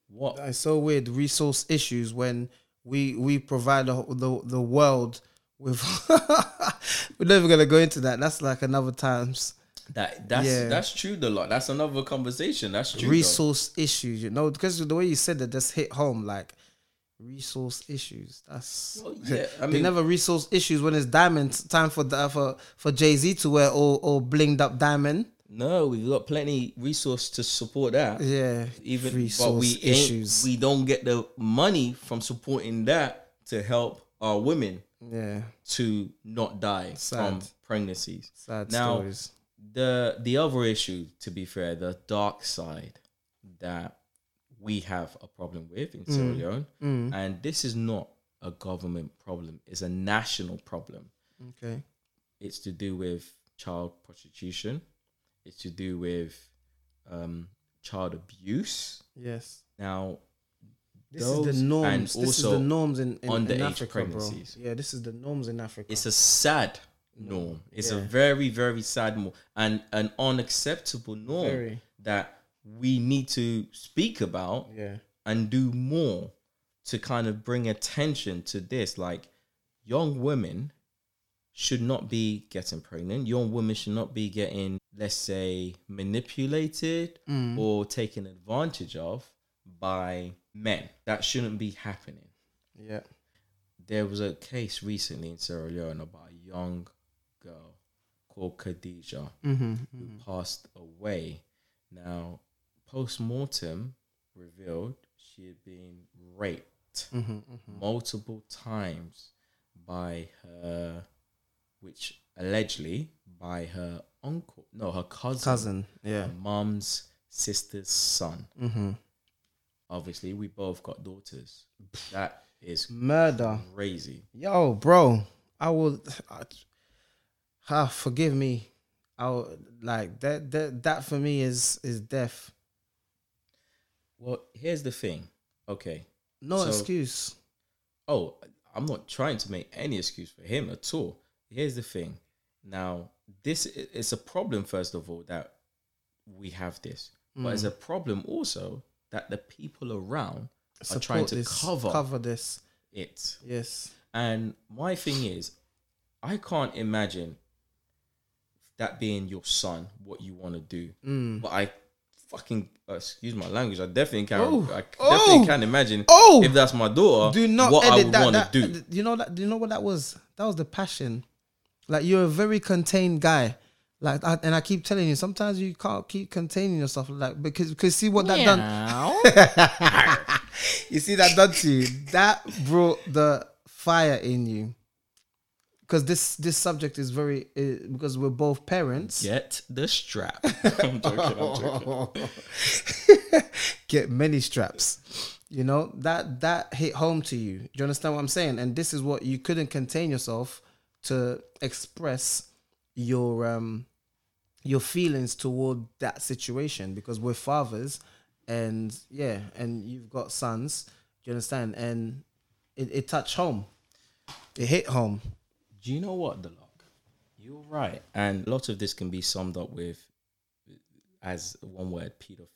What It's so weird. Resource issues when we we provide the the, the world with. We're never gonna go into that. That's like another times that that's Yeah. that's true. The lot. That's another conversation. That's true. though. resource issues. You know, because the way you said that, just hit home. Like resource issues. That's Well, yeah, I they mean- never resource issues when it's diamonds time for the, for for Jay Z to wear all all blinged up diamond. No, we've got plenty resource to support that. Yeah, Even resource but we issues. we don't get the money from supporting that to help our women yeah, to not die from pregnancies. sad Now, stories. the the other issue, to be fair, the dark side that we have a problem with in Sierra Mm. Leone, and this is not a government problem; it's a national problem. Okay. It's to do with child prostitution. It's to do with um, child abuse. Yes. Now, This is the norms. and this is also the norms in, in, in Africa, bro. Yeah, this is the norms in Africa. it's a sad norm. It's a very, very sad norm and an unacceptable norm Very. that we need to speak about yeah. and do more to kind of bring attention to this. Like, young women should not be getting pregnant. Young women should not be getting, let's say, manipulated Mm. or taken advantage of by men. That shouldn't be happening. Yeah. There was a case recently in Sierra Leone about a young girl called Khadija Mm-hmm. who passed away. Now, post mortem revealed she had been raped Mm-hmm. multiple times by her, which allegedly by her uncle, no, her cousin, Cousin. Yeah. mom's sister's son. Mm-hmm. Obviously, we both got daughters. That is Murder. crazy. Yo, bro. I will. I, ah, forgive me. I will, like that. That that for me is is death. Well, here's the thing. Okay. No So- excuse. Oh, I'm not trying to make any excuse for him at all. Here's the thing. Now, this is a problem first of all that we have this, but it's a problem also that the people around are trying to this. cover cover this. it. Yes. And my thing is, I can't imagine that being your son, what you want to do. Mm. But I fucking uh, excuse my language. I definitely can. Oh. I Oh. definitely can imagine Oh. if that's my daughter. Do not what I edit would that. want that to do. You know that. Do you know what that was? That was the passion. Like you're a very contained guy. Like, I, and I keep telling you, sometimes you can't keep containing yourself. Like because because see what that done. you see that done to you. That brought the fire in you. Because this this subject is very uh, because we're both parents. Get the strap. I'm joking. I'm joking. get many straps. You know that that hit home to you. Do you understand what I'm saying? And this is what you couldn't contain yourself to express your um your feelings toward that situation because we're fathers, and yeah, and you've got sons. Do you understand? And it, it touched home. It hit home. Do you know what, the Lok? You're right, and a lot of this can be summed up with, as one word, pedoph-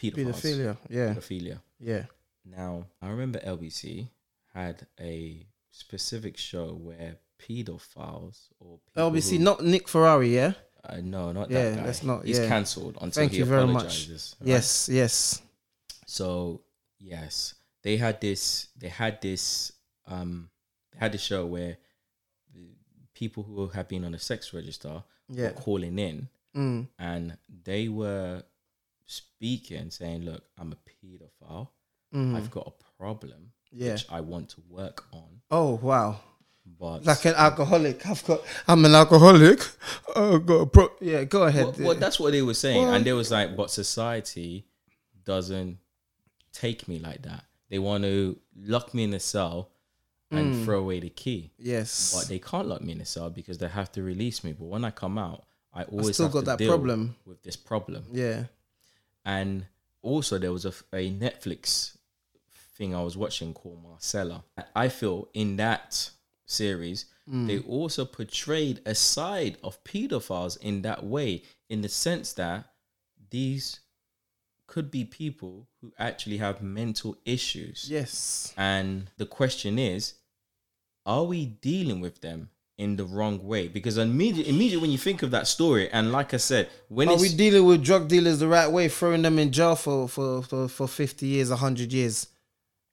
pedophiles. Pedophilia. Yeah. Pedophilia. Yeah. Now, I remember LBC had a specific show where pedophiles or LBC, who- not Nick Ferrari, yeah. uh, no, not Yeah, that guy. that's not- He's yeah. cancelled until Thank he you very much. apologizes. right? Yes, yes. So yes, they had this. They had this. Um, they had this show where people who have been on the sex register Yeah. were calling in, Mm. and they were speaking, saying, "Look, I'm a pedophile. Mm. I've got a problem, Yeah. which I want to work on." Oh wow. But Like an alcoholic. I've got. I'm an alcoholic. Got a pro. Yeah, go ahead. well, well, that's what they were saying, Well- and they was like, "But society doesn't take me like that. They want to lock me in a cell and Mm. throw away the key." yes. but they can't lock me in a cell because they have to release me. But when I come out, I always still have got to that deal problem. with this problem. yeah. And also, there was a, a Netflix thing I was watching called Marcella. I feel in that series, Mm. they also portrayed a side of pedophiles in that way, in the sense that these could be people who actually have mental issues. Yes. And the question is, are we dealing with them in the wrong way? Because immediately, immediately when you think of that story, and like I said, when Are we dealing with drug dealers the right way, throwing them in jail for for for, for fifty years, hundred years?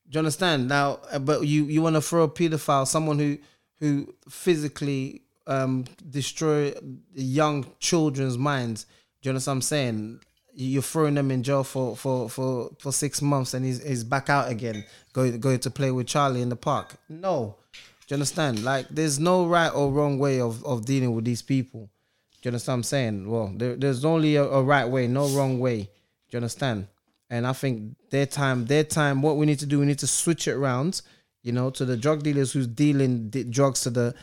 Do you understand? Now, uh, but you you want to throw a pedophile, someone who who physically um destroy young children's minds. Do you understand what I'm saying? You're throwing them in jail for for for for six months, and he's he's back out again, going going to play with Charlie in the park. No, do you understand? Like, there's no right or wrong way of of dealing with these people. Do you understand what I'm saying? Well, there, there's only a, a right way, no wrong way. Do you understand? And I think their time, their time, what we need to do, we need to switch it around, you know, to the drug dealers who's dealing d- drugs to the,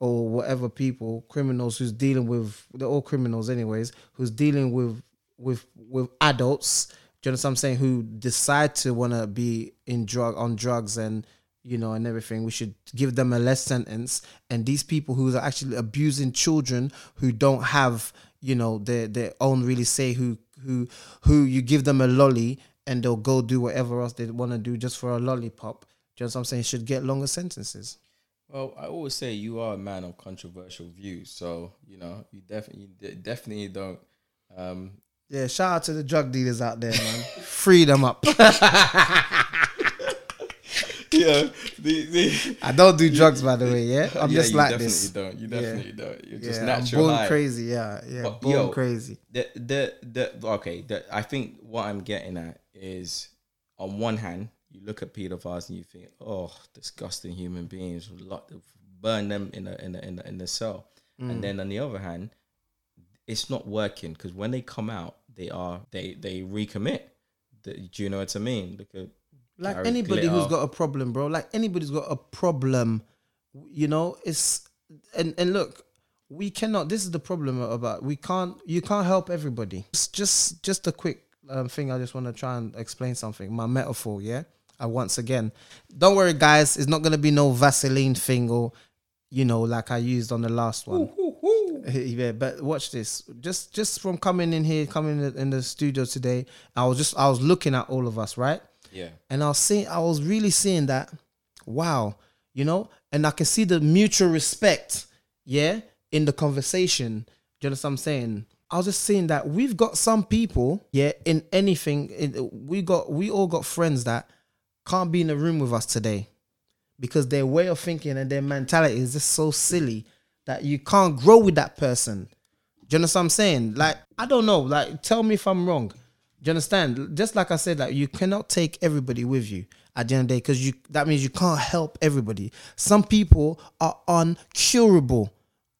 or whatever people, criminals who's dealing with, they're all criminals anyways, who's dealing with, with, with adults. Do you understand what I'm saying? Who decide to want to be in drug, on drugs and, you know, and everything. We should give them a less sentence. And these people who are actually abusing children who don't have, you know, their their own really say who who who you give them a lolly and they'll go do whatever else they want to do just for a lollipop. Do you know what I'm saying? Should get longer sentences. well, I always say you are a man of controversial views, so you know you definitely you de- definitely don't. Um, Yeah, shout out to the drug dealers out there, man. Free them up. yeah, the, the I don't do drugs, by the way. Yeah, I'm yeah, just you like definitely this. don't. You Yeah. definitely don't. You're just yeah, natural. I'm born crazy. Yeah, yeah, But, born yo, crazy. the the the okay the, i think what i'm getting at is on one hand you look at pedophiles and you think oh disgusting human beings burn them in a in a in a, in a cell Mm. and then on the other hand it's not working because when they come out they are they they recommit The- do you know what i mean look at like Jared anybody who's got a problem, bro. Like anybody's got a problem, you know. It's and and look, we cannot. This is the problem about we can't. You can't help everybody. It's just just a quick um, thing. I just want to try and explain something. My metaphor, yeah. I once again, don't worry, guys. It's not gonna be no Vaseline thing or, you know, like I used on the last one. yeah, but watch this. Just just from coming in here, coming in the, in the studio today, I was just I was looking at all of us, right? Yeah and I was seeing, I was really seeing that, wow, you know, and I can see the mutual respect, yeah, in the conversation. Do you understand what I'm saying? I was just seeing that we've got some people, yeah, in anything, in, we got, we all got friends that can't be in the room with us today because their way of thinking and their mentality is just so silly that you can't grow with that person. Do you understand what I'm saying? Like, I don't know. Like, tell me if I'm wrong. Do you understand? Just like I said, like you cannot take everybody with you at the end of the day because you that means you can't help everybody. Some people are uncurable.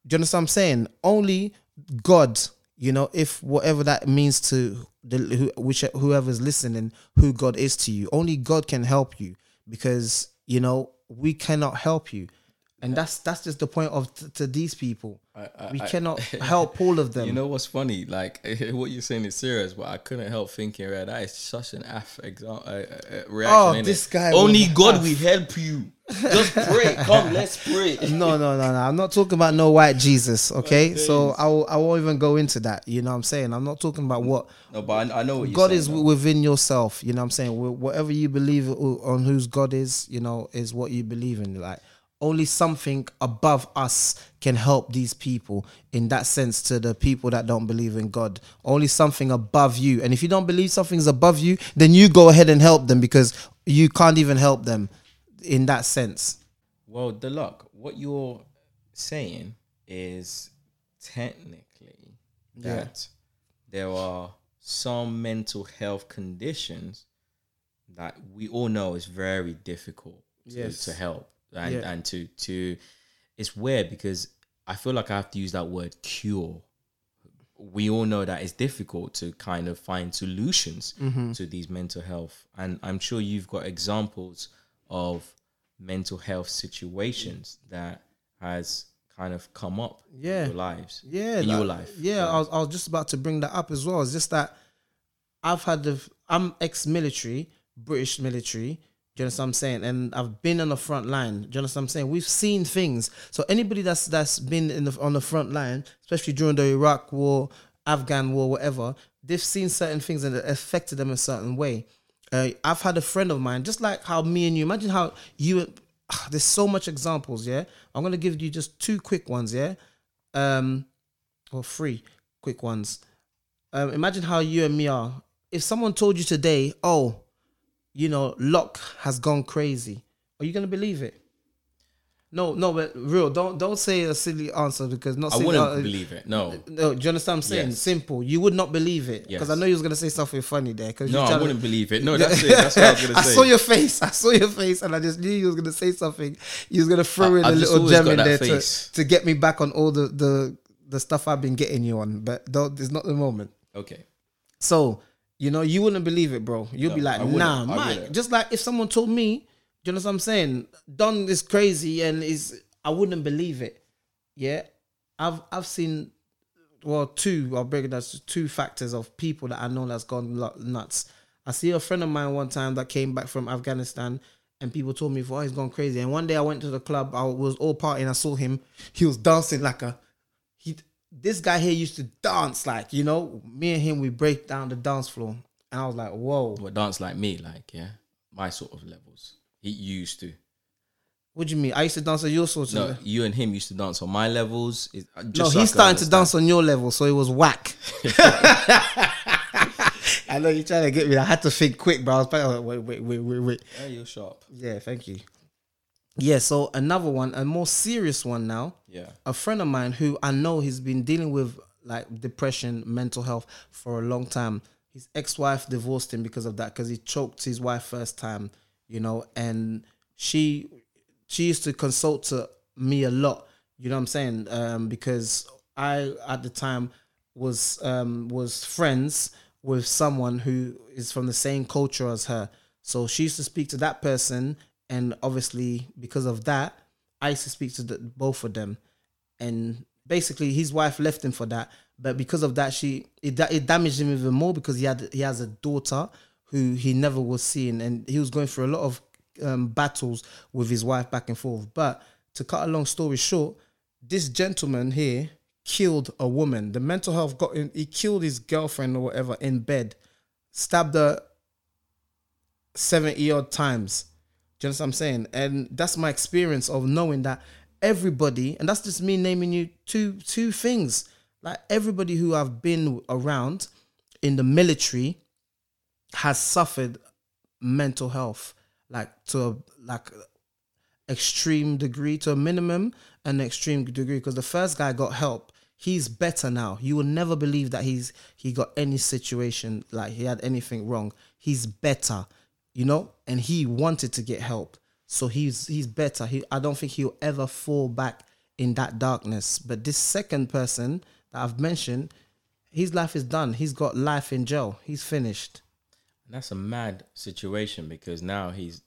Do you understand what I'm saying? Only God, you know, if whatever that means to the who, which whoever's listening, who God is to you, only God can help you because you know we cannot help you, and that's that's just the point of t- to these people. I- we I- cannot help all of them. you know what's funny like what you're saying is serious but i couldn't help thinking right that is such an af example uh, uh, reaction Oh, this guy only god af. will help you just pray come let's pray no, no, no, no. I'm not talking about no white Jesus. Okay, so. I will, I won't even go into that. You know what I'm saying? I'm not talking about what no but i, I know what God saying, is though. within yourself. You know what I'm saying? Whatever you believe on whose God is, you know, is what you believe in. Like only something above us can help these people in that sense to the people that don't believe in God. Only something above you. And if you don't believe something's above you, then you go ahead and help them because you can't even help them in that sense. Well, the Lok, what you're saying is technically Yeah. that there are some mental health conditions that we all know is very difficult to, Yes. to help and, Yeah. and to to it's weird because I feel like I have to use that word cure. We all know that it's difficult to kind of find solutions Mm-hmm. to these mental health, and I'm sure you've got examples of mental health situations that has kind of come up Yeah. in your lives. Yeah, in your life. Yeah, I was, I was just about to bring that up as well. It's just that I've had the I'm ex-military, British military. You understand what I'm saying? And I've been on the front line. Do you understand what I'm saying? We've seen things. So anybody that's that's been in the on the front line, especially during the Iraq War, Afghan War, whatever, they've seen certain things and it affected them a certain way. Uh, I've had a friend of mine, just like how me and you. Imagine how you. There's so much examples. Yeah, I'm gonna give you just two quick ones. Yeah, um, or three quick ones. Um, imagine how you and me are. If someone told you today, oh, you know, Lok has gone crazy, are you gonna believe it? No, no, but real. Don't don't say a silly answer because not. I wouldn't uh, believe it. No, No, do you understand what I'm saying? Yes. Simple. You would not believe it because Yes. I know you was gonna say something funny there. Because no, I wouldn't believe it. No, that's it. That's what I was gonna I say. I saw your face. I saw your face, and I just knew you was gonna say something. You was gonna throw I- in I've a little gem in there to, to get me back on all the the the stuff I've been getting you on. But don't, it's not the moment. okay. So you know, you wouldn't believe it, bro. You'll be like, nah, Mike. Just like if someone told me, do you know what I'm saying? Don is crazy and is I wouldn't believe it. Yeah, I've I've seen well two. I'll break it down to two factors of people that I know that's gone nuts. I see a friend of mine one time that came back from Afghanistan. And people told me, "Oh, he's gone crazy." And one day I went to the club. I was all partying. I saw him. He was dancing like a this guy here used to dance like you know me and him we break down the dance floor. And i was like whoa. But dance like me, like yeah, my sort of levels. He used to. what do you mean? I used to dance at your sort of No, you and him used to dance on my levels. It- uh, no so he's starting to dance on your level so it was whack. I know you're trying to get me. I had to think quick bro. I was like, wait wait wait wait wait. Hey, you're sharp. yeah thank you. Yeah so another one a more serious one now Yeah. a friend of mine who I know he's been dealing with like depression, mental health for a long time. His ex-wife divorced him because of that because he choked his wife first time, you know, and she she used to consult to me a lot, you know what I'm saying? Um, because I at the time was um was friends with someone who is from the same culture as her. So she used to speak to that person and obviously because of that, I used to speak to the, both of them. And basically his wife left him for that. But because of that she it, it damaged him even more because he had he has a daughter who he never was seeing. And he was going through a lot of um, battles with his wife back and forth. But to cut a long story short this gentleman here killed a woman. The mental health got him he killed his girlfriend or whatever in bed stabbed her 70 odd times do you know what I'm saying? And that's my experience of knowing that everybody, and that's just me naming you two two things. Like everybody who I've been around in the military has suffered mental health, like to a like extreme degree, to a minimum and extreme degree. Because the first guy got help. He's better now. You will never believe that he's he got any situation like he had anything wrong. He's better you know, and he wanted to get help. So he's he's better. He I don't think he'll ever fall back in that darkness. But this second person that I've mentioned, his life is done. He's got life in jail. He's finished. And that's a mad situation because now he's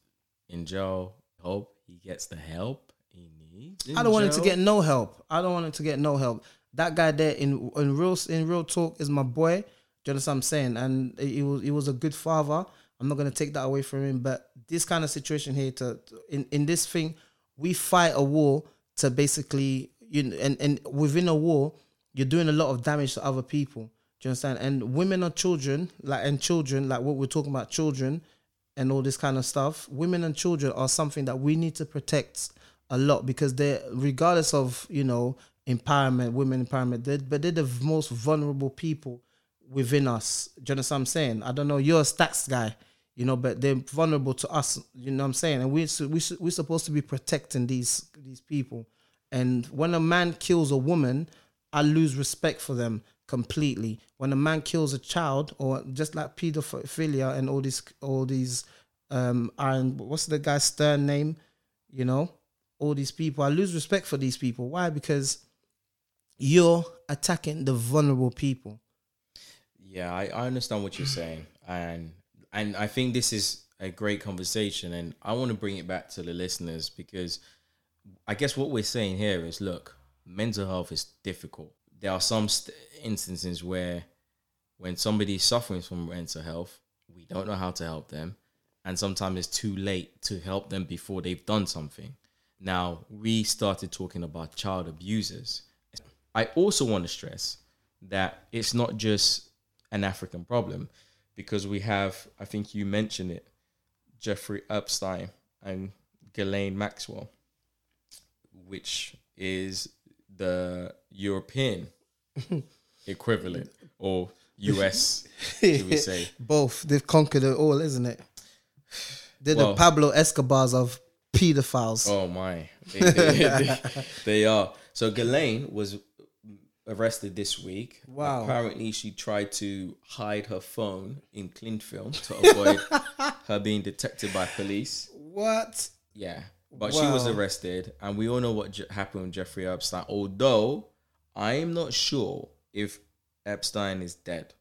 in jail. Hope he gets the help he needs. I don't want him to get no help. I don't want him to get no help. That guy there in in real in real talk is my boy. Do you understand what I'm saying? And he was he was a good father. I'm not gonna take that away from him. But this kind of situation here, to in in this thing, we fight a war to basically you know, and and within a war, you're doing a lot of damage to other people. Do you understand? And women and children, like and children, like what we're talking about, children and all this kind of stuff. Women and children are something that we need to protect a lot because they're regardless of you know empowerment, women empowerment, they're, but they're the most vulnerable people within us. Do you understand what I'm saying? I don't know. You're a stats guy, you know, but they're vulnerable to us. You know what I'm saying? And we we we're supposed to be protecting these these people. And when a man kills a woman, I lose respect for them completely. When a man kills a child, or just like pedophilia and all these all these um and what's the guy's stern name? You know, all these people. I lose respect for these people. Why? Because you're attacking the vulnerable people. Yeah, I, I understand what you're saying. And and I think this is a great conversation and I want to bring it back to the listeners because I guess what we're saying here is look, mental health is difficult. There are some st- instances where when somebody is suffering from mental health, we don't know how to help them. And sometimes it's too late to help them before they've done something. Now, we started talking about child abusers. I also want to stress that it's not just an African problem because we have, I think you mentioned it, Jeffrey Epstein and Ghislaine Maxwell, which is the European equivalent or US, should we say? Both. They've conquered it all, isn't it? They're well, the Pablo Escobars of pedophiles. Oh my. They, they, they, they are. So Ghislaine was arrested this week. Wow. Apparently, she tried to hide her phone in cling film to avoid her being detected by police. What? Yeah. But wow. she was arrested, and we all know what happened with Jeffrey Epstein. Although I'm not sure if Epstein is dead,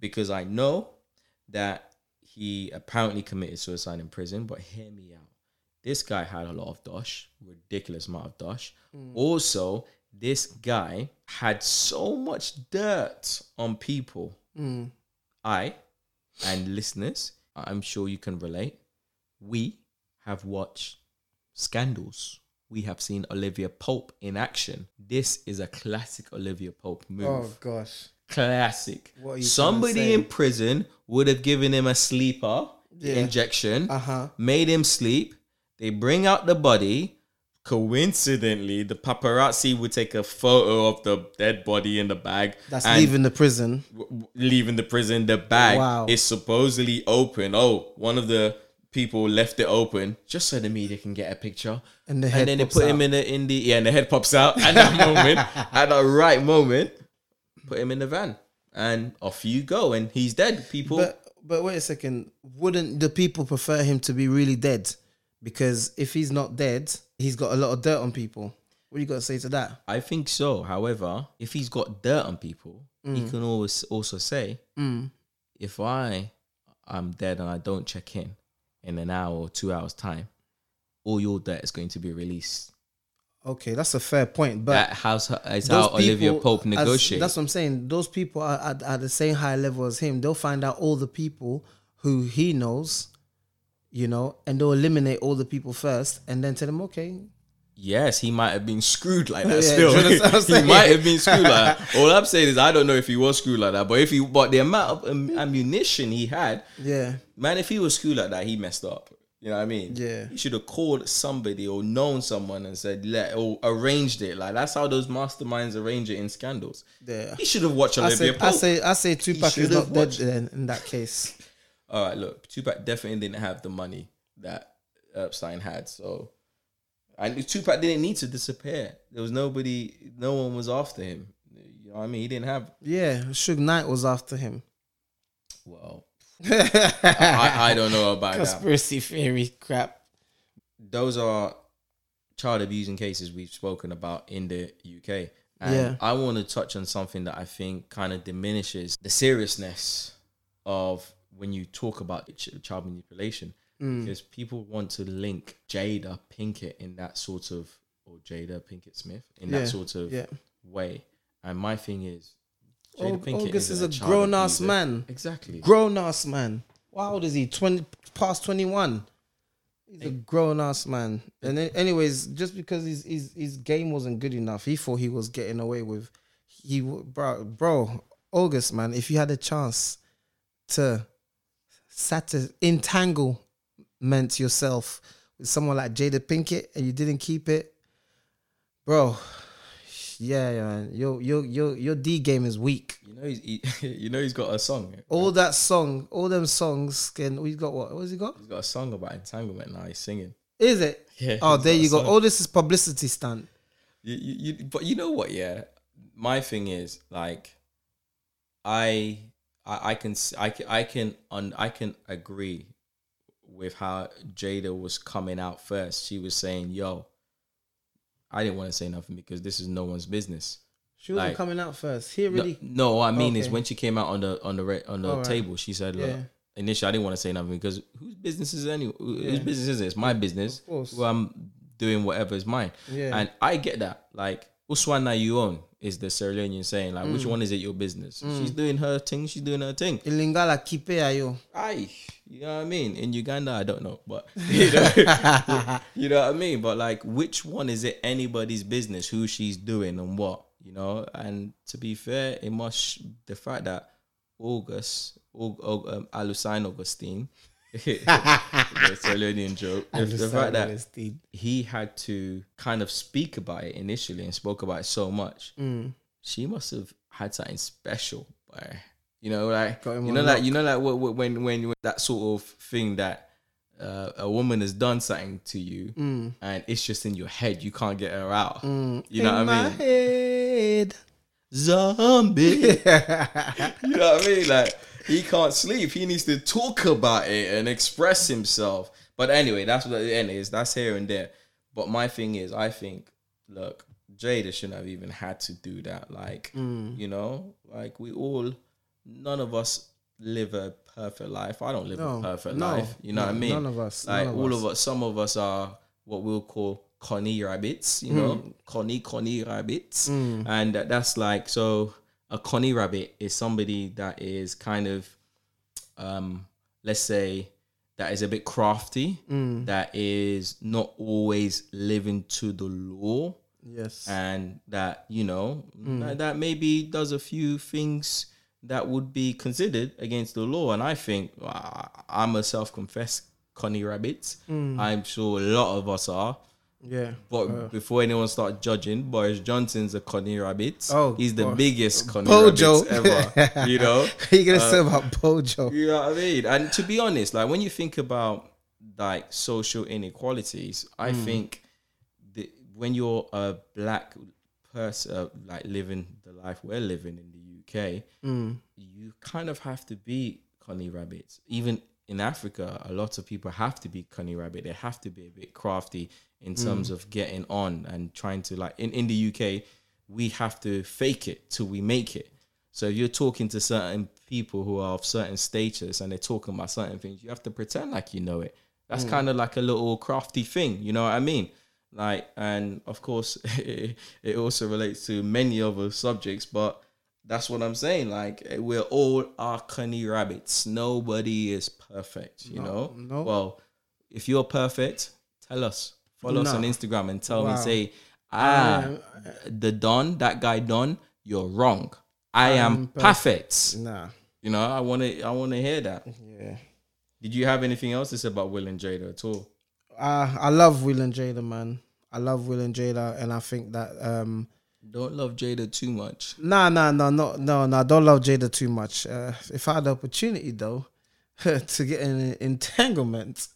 because I know that he apparently committed suicide in prison. But hear me out. This guy had a lot of dosh, ridiculous amount of dosh. Mm. Also, this guy had so much dirt on people. Mm. I and listeners, I'm sure you can relate. We have watched scandals. We have seen Olivia Pope in action. This is a classic Olivia Pope move. Oh gosh. Classic. Somebody in prison would have given him a sleeper yeah. injection, uh-huh. made him sleep. They bring out the body coincidentally, the paparazzi would take a photo of the dead body in the bag. That's leaving the prison. W- leaving the prison. The bag wow. is supposedly open. Oh, one of the people left it open just so the media can get a picture. And, the and then they put out. him in the in the yeah, and the head pops out at that moment, at the right moment. Put him in the van, and off you go, and he's dead. People. But but wait a second. Wouldn't the people prefer him to be really dead? Because if he's not dead, he's got a lot of dirt on people. What do you got to say to that? I think so. However, if he's got dirt on people, mm. he can always also say, mm. if I am dead and I don't check in in an hour or two hours time, all your debt is going to be released. Okay, that's a fair point. But that how's, is how Olivia Pope negotiates. That's what I'm saying. Those people are at, at the same high level as him. They'll find out all the people who he knows you know, and they'll eliminate all the people first and then tell them, okay. Yes, he might have been screwed like that. Yeah, still, he might have been screwed like that. All I'm saying is, I don't know if he was screwed like that, but if he, but the amount of ammunition he had, yeah, man, if he was screwed like that, he messed up. You know what I mean? Yeah. He should have called somebody or known someone and said, let or arranged it. Like that's how those masterminds arrange it in scandals. Yeah. He should have watched Olivia I say, Pope. I say I say Tupac is not dead then in that case all right, look, Tupac definitely didn't have the money that Epstein had. So, and Tupac didn't need to disappear. There was nobody, no one was after him. You know what I mean? He didn't have. Yeah, Suge Knight was after him. Well, I, I, don't know about conspiracy that. theory crap. Those are child abusing cases we've spoken about in the UK. And yeah. I want to touch on something that I think kind of diminishes the seriousness of when you talk about child manipulation mm. because people want to link Jada Pinkett in that sort of or Jada Pinkett Smith in yeah. that sort of yeah. way. And my thing is, Jada Pinkett August is a, a grown ass man. Exactly, grown ass man. How old is he? Twenty past twenty one. He's a grown ass man. And anyways, just because his, his his game wasn't good enough, he thought he was getting away with. He bro, bro, August man. If you had a chance to satis- entanglement yourself with someone like Jada Pinkett and you didn't keep it, bro. Yeah, man. Your your your your D game is weak. You know he's he, you know he's got a song. All that song, all them songs can we got what? What's he got? He's got a song about entanglement now. He's singing. Is it? Yeah. Oh, there you go. All oh, this is publicity stunt. You, you, you, but you know what? Yeah, my thing is like, I, I, I can, I I can, un, I can agree with how Jada was coming out first. She was saying, "Yo, I didn't want to say nothing because this is no one's business." She wasn't Like- coming out first. He No, really no, what I mean is when she came out on the on the re- on the Alright. table, she said, "Look." Yeah. Initially, I didn't want to say nothing because whose business is it anyway? Whose business is it? It's my business. Of course. Well, I'm doing whatever is mine. Yeah. And I get that. Like, Uswana you own is the Sierra Leonean saying. Like, Mm. which one is it your business? She's doing her thing. She's doing her thing. Ilingala kipe ayo. Aye. You know what I mean? In Uganda, I don't know. But, you know, you know what I mean? But, like, which one is it anybody's business who she's doing and what? You know? And to be fair, it must, the fact that August, Aug, Aug, um, Alusine Augustine, the Sierra Leonean joke, the, the fact that he had to kind of speak about it initially and spoke about it so much. Mm. She must have had something special, boy. You know, like you know, like you know, like what, what, when when when that sort of thing that uh, a woman has done something to you, Mm. and it's just in your head, you can't get her out. Mm. You know In what I my mean? Head. Zombie. you know what I mean? Like he can't sleep. He needs to talk about it and express himself. But anyway, that's what the end is. That's here and there. But my thing is, I think, look, Jada shouldn't have even had to do that. Like, Mm. you know, like we all, none of us live a perfect life. I don't live No, a perfect no, life. You know no, what I mean? none of us, Like of all us. of us. Some of us are what we'll call cunny rabbits. You know, Hmm. cunny cunny rabbits, and that's like so. A cunny rabbit is somebody that is kind of, um, let's say, that is a bit crafty. Mm. That is not always living to the law Yes. and that you know Hmm. that, that maybe does a few things that would be considered against the law and i think I- i'm a self-confessed cunny rabbit Hmm. i'm sure a lot of us are yeah. but before anyone start judging boris johnson's a cunny rabbit Oh, he's the Bo- biggest cunny Bojo. rabbit ever you know you gonna say about Bojo? you know what I mean? And to be honest, like when you think about like social inequalities, I think the, when you're a black person, uh, like living the life we're living in the UK, Mm. you kind of have to be cunny rabbits. Even in Africa, a lot of people have to be cunny rabbit. They have to be a bit crafty in terms mm. of getting on and trying to like in, in the UK, we have to fake it till we make it. So if you're talking to certain people who are of certain status and they're talking about certain things, you have to pretend like you know it. That's mm. kind of like a little crafty thing, you know what I mean? Like, and of course, it also relates to many other subjects, but that's what I'm saying. Like, eh, we're all our cunny rabbits. Nobody is perfect, you know? no. Well, if you're perfect, tell us. Follow us on Instagram and tell Wow. me, say, ah, Um, the Don, that guy Don, you're wrong. I am perfect. Nah. You know, I want to, I want to hear that. Yeah. Did you have anything else to say about Will and Jada at all? Uh, I love Will and Jada, man. I love Will and Jada, and I think that um, Don't love Jada too much. Nah, nah, no, no, no, no. Don't love Jada too much. Uh, if I had the opportunity though to get an entanglement,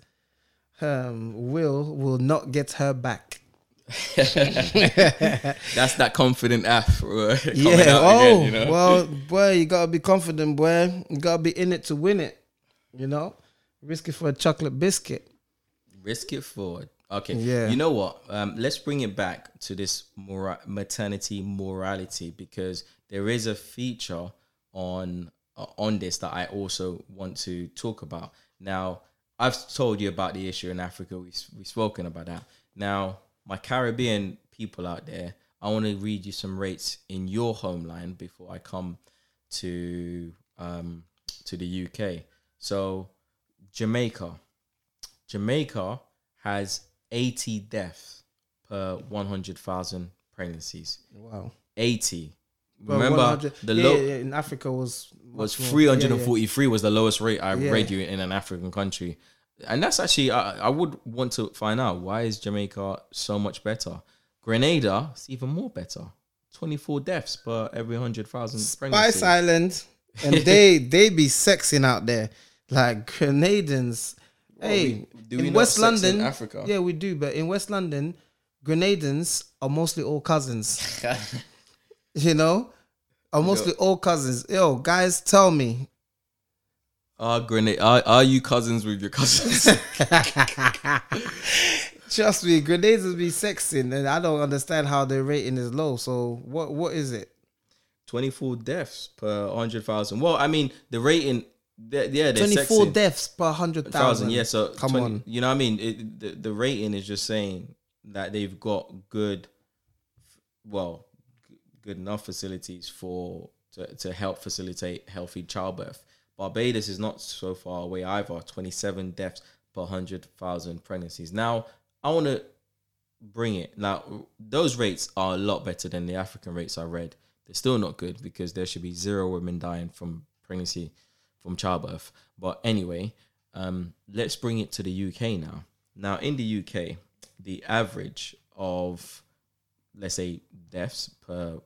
um, Will will not get her back. That's that confident F. yeah. Oh, again, you know? well, boy, you gotta be confident, boy. You gotta be in it to win it. You know, risk it for a chocolate biscuit. Risk it for Okay. Yeah. You know what? Um, let's bring it back to this mora- maternity morality because there is a feature on uh, on this that I also want to talk about. Now, I've told you about the issue in Africa. We we've spoken about that. Now, my Caribbean people out there, I want to read you some rates in your homeland before I come to um, to the UK. So, Jamaica. Jamaica has 80 deaths per 100,000 pregnancies. Wow. 80. Well, Remember, the yeah, low yeah, in Africa was was much more. 343 was the lowest rate I Yeah. read you in an African country. And that's actually I, I would want to find out why is Jamaica so much better. Grenada is even more better. Twenty four deaths per every hundred thousand Spice. Island, and they they be sexing out there like Grenadans. hey, we- do we in not West sex in London, Africa? yeah, we do. But in West London, Grenadans are mostly all cousins. you know, are mostly all cousins. Yo, guys, tell me. Are Grenada? Are, are you cousins with your cousins? Trust me, Grenadans be sexing, and I don't understand how their rating is low. So what what is it? Twenty four deaths per hundred thousand. Well, I mean the rating. they- Yeah, they're Twenty four sexing. deaths per hundred thousand. thousand. Yeah, so come 20 on. You know what I mean? It, the, the rating is just saying that they've got good, well, good enough facilities for to, to help facilitate healthy childbirth. Barbados is not so far away either. Twenty seven deaths per hundred thousand pregnancies. Now I want to bring it. Now those rates are a lot better than the African rates I read. They're still not good because there should be zero women dying from pregnancy, from childbirth. But anyway, um, let's bring it to the UK now. Now in the UK, the average of let's say deaths per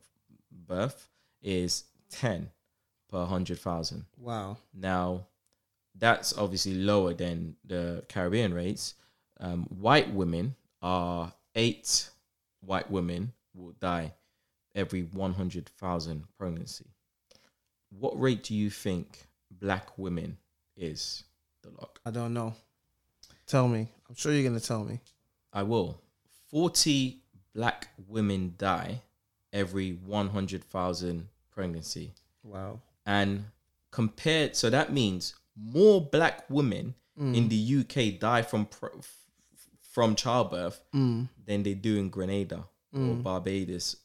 birth is ten per hundred thousand. Wow. Now, that's obviously lower than the Caribbean rates. Um, white women are eight white women will die every 100,000 pregnancy. What rate do you think black women is, the Lok? I don't know. Tell me. I'm sure you're gonna tell me. I will. 40 black women die every 100,000 pregnancy. Wow. And compared so that means more black women Mm. in the UK die from from childbirth Mm. than they do in Grenada or Barbados.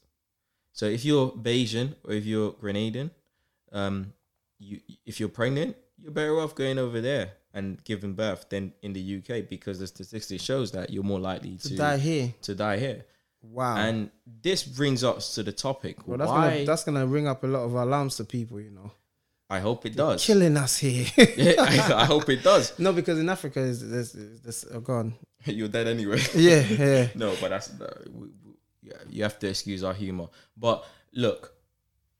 So if you're Bajan or if you're Grenadian, um, you if you're pregnant, you're better off going over there and giving birth than in the UK because the statistics shows that you're more likely to To die here. to die here. Wow. And this brings us to the topic. well, that's why gonna that's gonna ring up a lot of alarms to people. You know, I hope it does. killing us here. yeah, I hope it does. no, because in Africa is this this oh, gone. You're dead anyway. Yeah, yeah. no, but that's uh, we, we, yeah, you have to excuse our humor. But look,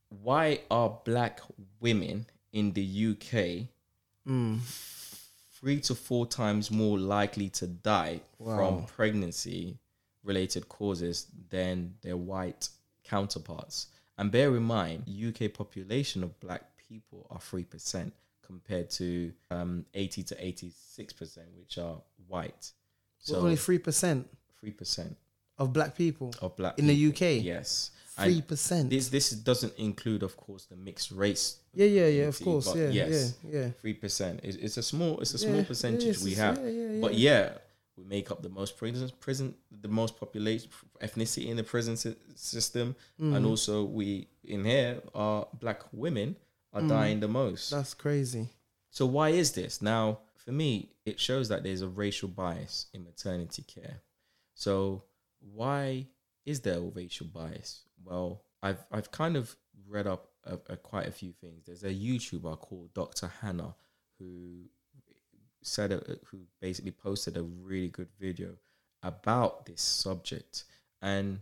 why are black women in the UK Mm. three to four times more likely to die Wow. from pregnancy related causes than their white counterparts? And bear in mind, UK population of black people are three percent compared to um, eighty to eighty six percent, which are white. So So only three percent three percent of black people of black in the. UK. Yes, Three And percent. This this doesn't include, of course, the mixed race. Yeah, yeah, yeah. Of course. Yeah, yes, yeah, yeah. three percent. It's, it's a small it's a small yeah, percentage we have, yeah, but yeah. We make up the most prison prison the most population ethnicity in the prison sy- system, Mm. and also we in here are black women are dying the most. Mm. That's crazy. So why is this? Now, for me, it shows that there's a racial bias in maternity care. So why is there a racial bias? Well, I've I've kind of read up a, a quite a few things. There's a YouTuber called Dr. Hannah who said a, who basically posted a really good video about this subject. And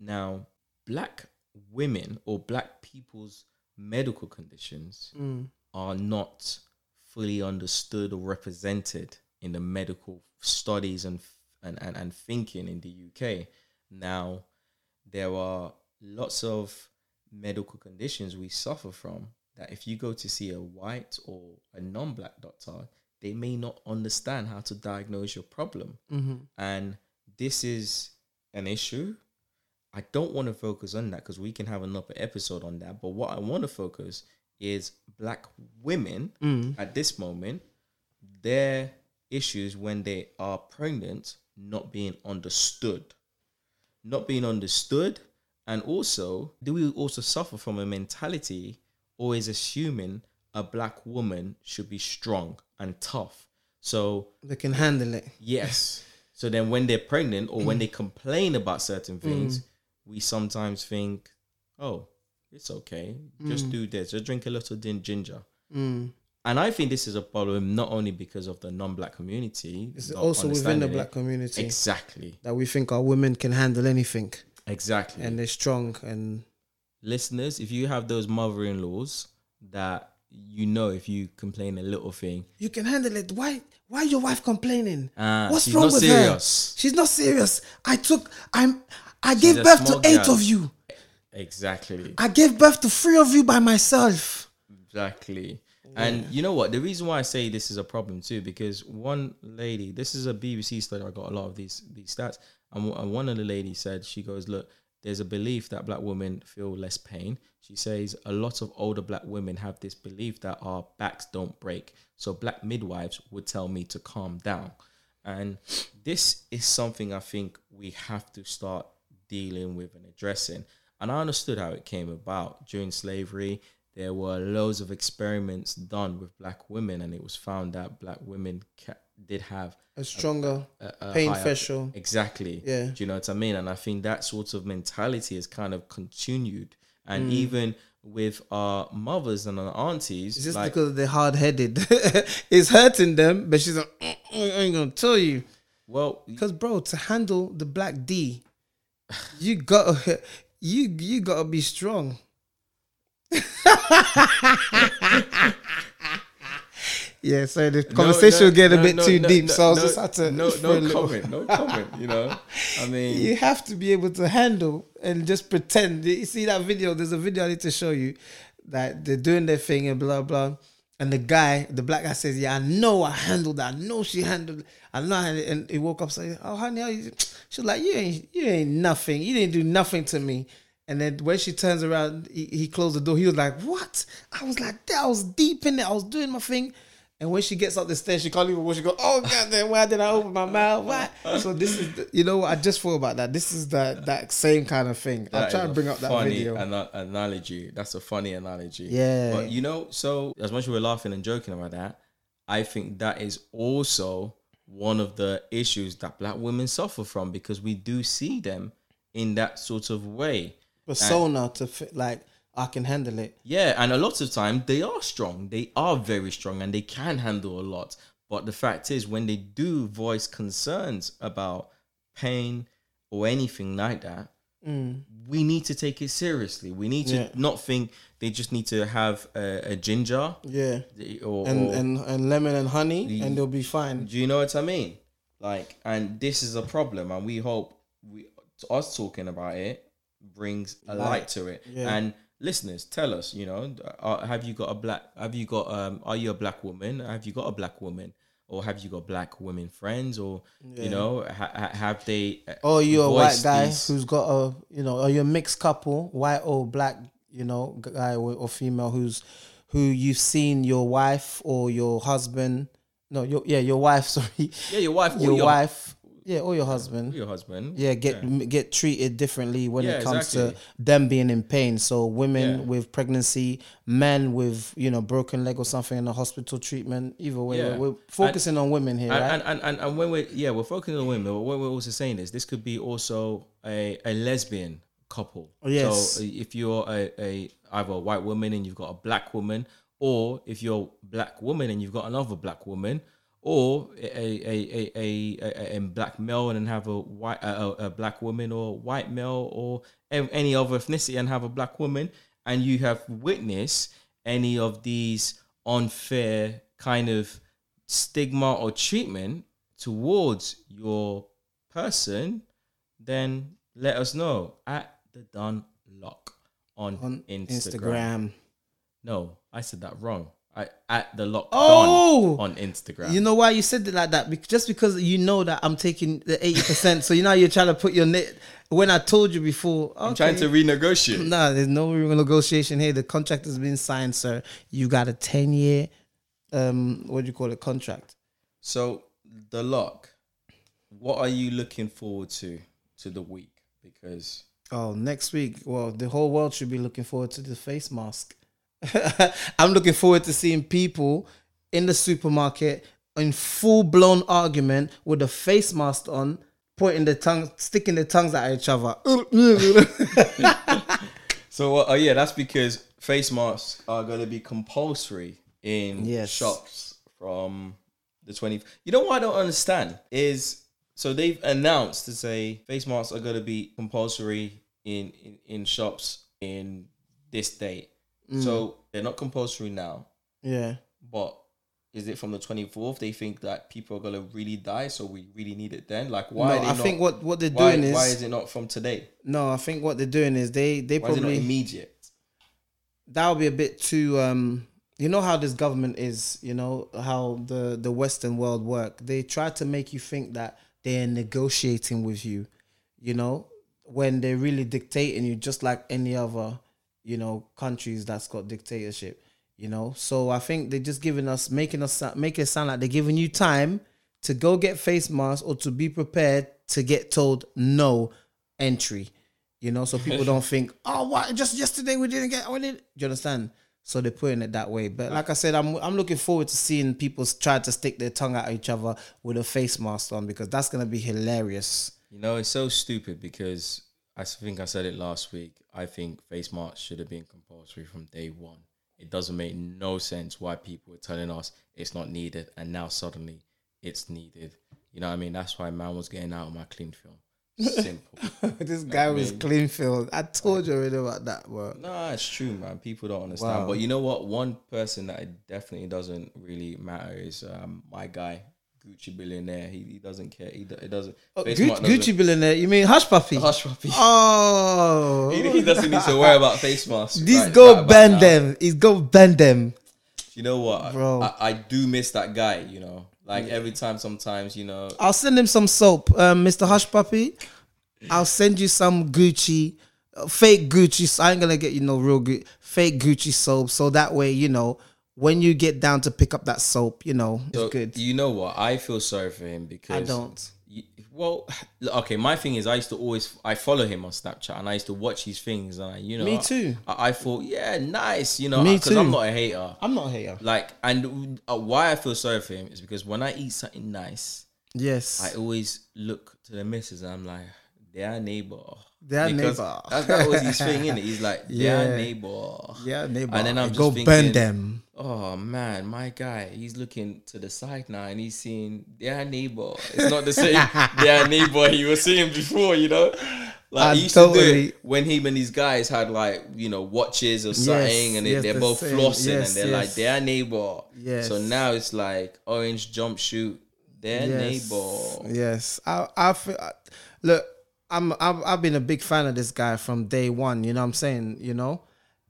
now black women or black people's medical conditions Mm. are not fully understood or represented in the medical studies and and, and, and thinking in the UK. Now, there are lots of medical conditions we suffer from that if you go to see a white or a non-black doctor, they may not understand how to diagnose your problem. Mm-hmm. And this is an issue. I don't want to focus on that because we can have another episode on that. But what I want to focus is black women Mm. at this moment, their issues when they are pregnant not being understood. Not being understood. And also, do we also suffer from a mentality always assuming a black woman should be strong and tough? So They can handle it. Yes. So then when they're pregnant or when they complain about certain things, we sometimes think, oh, it's okay. Just do this. Just drink a little din- ginger. Mm. and I think this is a problem not only because of the non-black community, It's also within the black community Exactly, that we think our women can handle anything exactly. and they're strong and listeners, if you have those mother-in-laws that you know, if you complain a little thing, you can handle it. Why? Why your wife complaining? ah, What's wrong with serious. her? She's not serious. I took. I'm. I She's gave birth to eight girl. of you. Exactly, I gave birth to three of you by myself. exactly. And you know what? The reason why I say this is a problem too, because one lady, this is a BBC study. I got a lot of these these stats, and, w- and one of the ladies said she goes, "Look, there's a belief that black women feel less pain." She says a lot of older black women have this belief that our backs don't break, so black midwives would tell me to calm down, and this is something I think we have to start dealing with and addressing. And I understood how it came about during slavery there were loads of experiments done with black women, and it was found that black women did have A stronger a, a pain higher- threshold. Exactly. Yeah. Do you know what I mean? And I think that sort of mentality is kind of continued, and Mm. even with our mothers and our aunties, It's just like, because they're hard headed. it's hurting them, but she's like, "Mm, mm, I ain't gonna tell you. well, Because bro, to handle the black D, you got you you gotta be strong. yeah, so the conversation no, will get a no, bit no, too no, deep, no, so I was no, just had to no, no comment, no comment. You know, I mean, you have to be able to handle and just pretend. You see that video? There's a video I need to show you that they're doing their thing and blah blah. And the guy, the black guy says, "Yeah, I know I handled that. I know she handled. it. I know." I handled it." And he woke up saying, "Oh, honey, how you-" she was like, "You ain't, you ain't nothing. You didn't do nothing to me." And then when she turns around, he, he closed the door. He was like, "What?" I was like, "I was deep in it. I was doing my thing." And when she gets up the stairs, she can't even watch. She go, "Oh goddamn! Why did I open my mouth? Why?" So this is, the, you know, what I just thought about that. This is that that same kind of thing. I'll That try to bring up that funny video. ana- analogy. That's a funny analogy. Yeah. But you know, so as much as we're laughing and joking about that, I think that is also one of the issues that black women suffer from because we do see them in that sort of way. Persona to fit, like I can handle it. Yeah, and a lot of time they are strong. They are very strong and they can handle a lot. But the fact is, when they do voice concerns about pain or anything like that, mm. we need to take it seriously. We need to Yeah. not think they just need to have a, a ginger Yeah, or, and or and and lemon and honey, and they'll be fine. do you know what I mean? Like, and this is a problem, and we hope we us talking about it brings a light, Light. to it. Yeah. And listeners, tell us, you know, uh, have you got a black? Have you got? Um, are you a black woman? Have you got a black woman? Or have you got black women friends? Or you know, ha- ha- have they? uh, Or you're a white guy these- who's got a, you know, or you're a mixed couple, white or black, you know, guy or, or female who's, who you've seen your wife or your husband, no, your yeah, your wife, sorry, Yeah, your wife. your, your wife, yeah, or your husband, Your husband. yeah, get m get treated differently when Yeah, it comes exactly. to them being in pain. So women Yeah. with pregnancy, men with you know broken leg or something in the hospital treatment. Either way, Yeah. we're focusing on women here, right? and, and, and, and when we're yeah we're focusing on women but what we're also saying is this could be also a, a lesbian couple Yes. so uh, if you're a, a either a white woman and you've got a black woman or if you're a black woman and you've got another black woman or a a, a, a, a, black male and have a white a, a- a black woman or white male or any other ethnicity and have a black woman and you have witnessed any of these unfair kind of stigma or treatment towards your person, then let us know at the Don Lok on, on Instagram. Instagram. No, I said that wrong. I at the Lok Oh! On Instagram. You know why you said it like that? Bec- Just because you know that I'm taking the eighty percent. so you know you're trying to put your net. When I told you before, I'm trying to renegotiate. Nah, there's no real negotiation here. The contract has been signed, sir. You got a ten year, um, what do you call it, contract? So the Lok, what are you looking forward to to the week? Because Oh, next week. Well, the whole world should be looking forward to the face mask. I'm looking forward to seeing people in the supermarket in full blown argument with a face mask on, pointing their tongue, sticking their tongues at each other. So uh, oh yeah, that's because face masks are going to be compulsory in Yes. shops from the 20th. You know what I don't understand is so they've announced to say face masks are going to be compulsory in, in, in shops in this date. Mm. So they're not compulsory now, Yeah. but is it from the 24th? They think that people are going to really die, so we really need it then? Like, why? no, are they I not, think what what they're why, doing is, why is it not from today? no. I think what they're doing is they they Why is it not probably immediate? that would be a bit too um you know how this government is you know how the the western world work they try to make you think that they're negotiating with you you know when they're really dictating you just like any other you know countries that's got dictatorship you know so i think they're just giving us making us make it sound like they're giving you time to go get face masks or to be prepared to get told no entry you know, so people don't think, oh, what? Just yesterday we didn't get. We did. Do you understand? So they're putting it that way. But like I said, I'm I'm looking forward to seeing people try to stick their tongue at each other with a face mask on because that's gonna be hilarious. You know, it's so stupid because I think I said it last week. I think face masks should have been compulsory from day one. It doesn't make no sense why people are telling us it's not needed and now suddenly it's needed. You know what I mean? That's why man was getting out of my clean film. Simple. this guy was mean- clean filled. I told you already about that, bro. nah, it's true, man. People don't understand. Wow. But you know what? One person that it definitely doesn't really matter is um, my guy, Gucci billionaire. He, he doesn't care. He, do- it doesn't. mask doesn't- Gucci billionaire. You mean Hushpuppi? Hush puppy. Oh, He, he doesn't need to worry about face masks. These right- go right bend them. He's go bend them. You know what, Bro. I, I do miss that guy. You know, like every time, sometimes you know, I'll send him some soap, um, Mr. Hushpuppi. I'll send you some Gucci, uh, fake Gucci. so I ain't gonna get you no real Gucci, fake Gucci soap. So that way, you know, when you get down to pick up that soap, you know, it's so, good. You know what? I feel sorry for him because I don't. Well, okay. My thing is, I used to always I follow him on Snapchat and I used to watch his things and I, you know, Me too. I, I thought, yeah, nice. You know, Me because I'm not a hater. I'm not a hater. Like, and uh, why I feel sorry for him is because when I eat something nice, Yes. I always look to the missus and I'm like, their neighbor. Their Because neighbor. That, that was his thing, innit? He's like, their Yeah. neighbor. yeah, neighbor. And then I'm just go thinking, bend them. Oh man, my guy, he's looking to the side now and he's seeing their neighbor. It's not the same their neighbor he was seeing before, you know? Like I he used to do it when him and these guys had like, you know, watches or something and they, yes, they're the both same. flossing Yes, and they're yes. like their neighbor. Yes. So now it's like orange jumpsuit, their yes. neighbor. Yes, I, I feel. I- Look, I'm, I've, I've been a big fan of this guy from day one. You know what I'm saying? You know,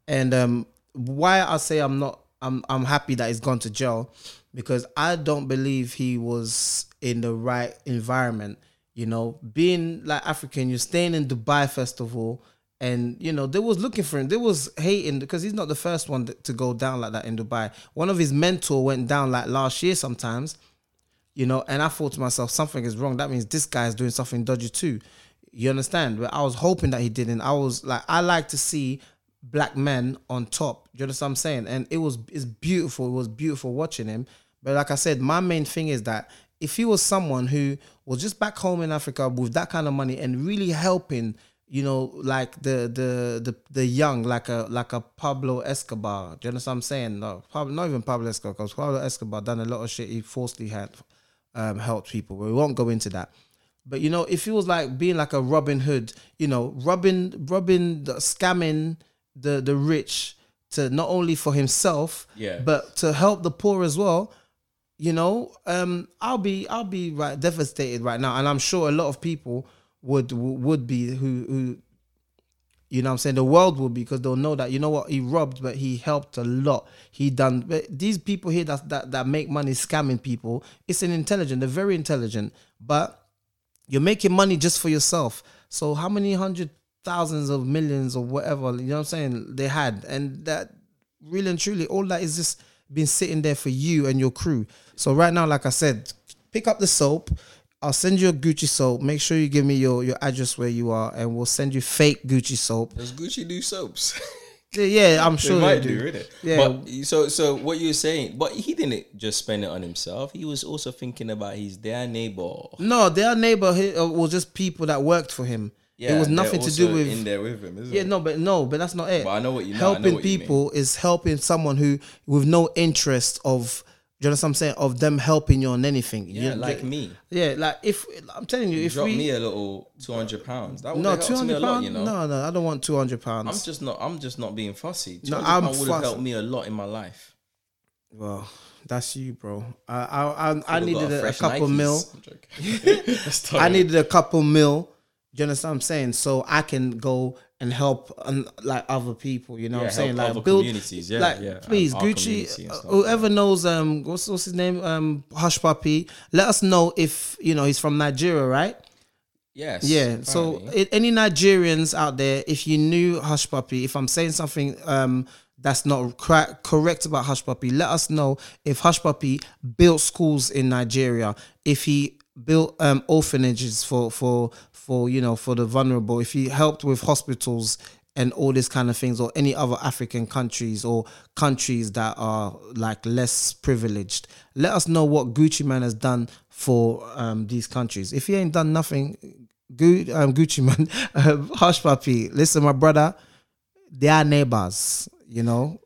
and um, why I say I'm not, I'm, I'm happy that he's gone to jail because I don't believe he was in the right environment. You know, being like African, you're staying in Dubai first of all, And you know they was looking for him. They was hating because he's not the first one to go down like that in Dubai. One of his mentor went down like last year sometimes, you know, and I thought to myself, something is wrong. That means this guy is doing something dodgy too. You understand? But I was hoping that he didn't. I was like, I like to see black men on top. You understand what I'm saying? And it was it's beautiful. It was beautiful watching him. But like I said, my main thing is that if he was someone who was just back home in Africa with that kind of money and really helping, you know, like the the the the young, like a like a Pablo Escobar. Do you understand what I'm saying? No, Pablo, not even Pablo Escobar, because Pablo Escobar done a lot of shit. He falsely had um, helped people, but we won't go into that. But you know, if he was like being like a Robin Hood, you know, robbing, robbing, the, scamming the the rich to not only for himself, Yeah. but to help the poor as well. You know, um, I'll be I'll be right devastated right now, and I'm sure a lot of people would would be who who you know what I'm saying the world will be because they'll know that you know what he robbed but he helped a lot he done but these people here that that, that make money scamming people it's an intelligent they're very intelligent but you're making money just for yourself so how many hundred thousands of millions or whatever you know what I'm saying they had and that really and truly all that is just been sitting there for you and your crew so right now like I said pick up the soap I'll send you a Gucci soap. Make sure you give me your, your address where you are, and we'll send you fake Gucci soap. Does Gucci do soaps? Yeah, I'm sure might they do, do. innit? Yeah. But so so what you're saying, but he didn't just spend it on himself. He was also thinking about his their neighbor. No, their neighbor uh, was just people that worked for him. Yeah, it was nothing to do with in there with him, isn't Yeah, it? no, but no, but that's not it. But I know what you- know helping what you mean. people is helping someone who with no interest of. You understand what I'm saying? Of them helping you on anything. Yeah, You- like me. Yeah, like if I'm telling you, if Drop we me a little two hundred pounds. That would no two me a hundred lot, pounds, you know. no, no, I don't want two hundred pounds. I'm just not. I'm just not being fussy. Two No, I'm pounds would have helped me a lot in my life. Well, that's you, bro. I I I, I needed a, a couple Nikes. mil. I'm joking. Let's talk I needed a couple mil. Do you understand what I'm saying? So I can go and help um, like other people. You know Yeah, what I'm saying? Like other build communities, yeah, like yeah, please, our Gucci. uh, whoever knows um what's, what's his name um Hushpuppi, let us know if you know he's from Nigeria, right? Yes. Yeah. So apparently. i any Nigerians out there, if you knew Hushpuppi, if I'm saying something um that's not cra- correct about Hushpuppi, let us know if Hushpuppi built schools in Nigeria, if he built um orphanages for for for you know for the vulnerable, if he helped with hospitals and all this kind of things, or any other African countries or countries that are like less privileged. Let us know what Gucci Man has done for um, these countries. If he ain't done nothing, Gu- um, Gucci Man, um, Hushpuppi, listen, my brother, they are neighbors, you know.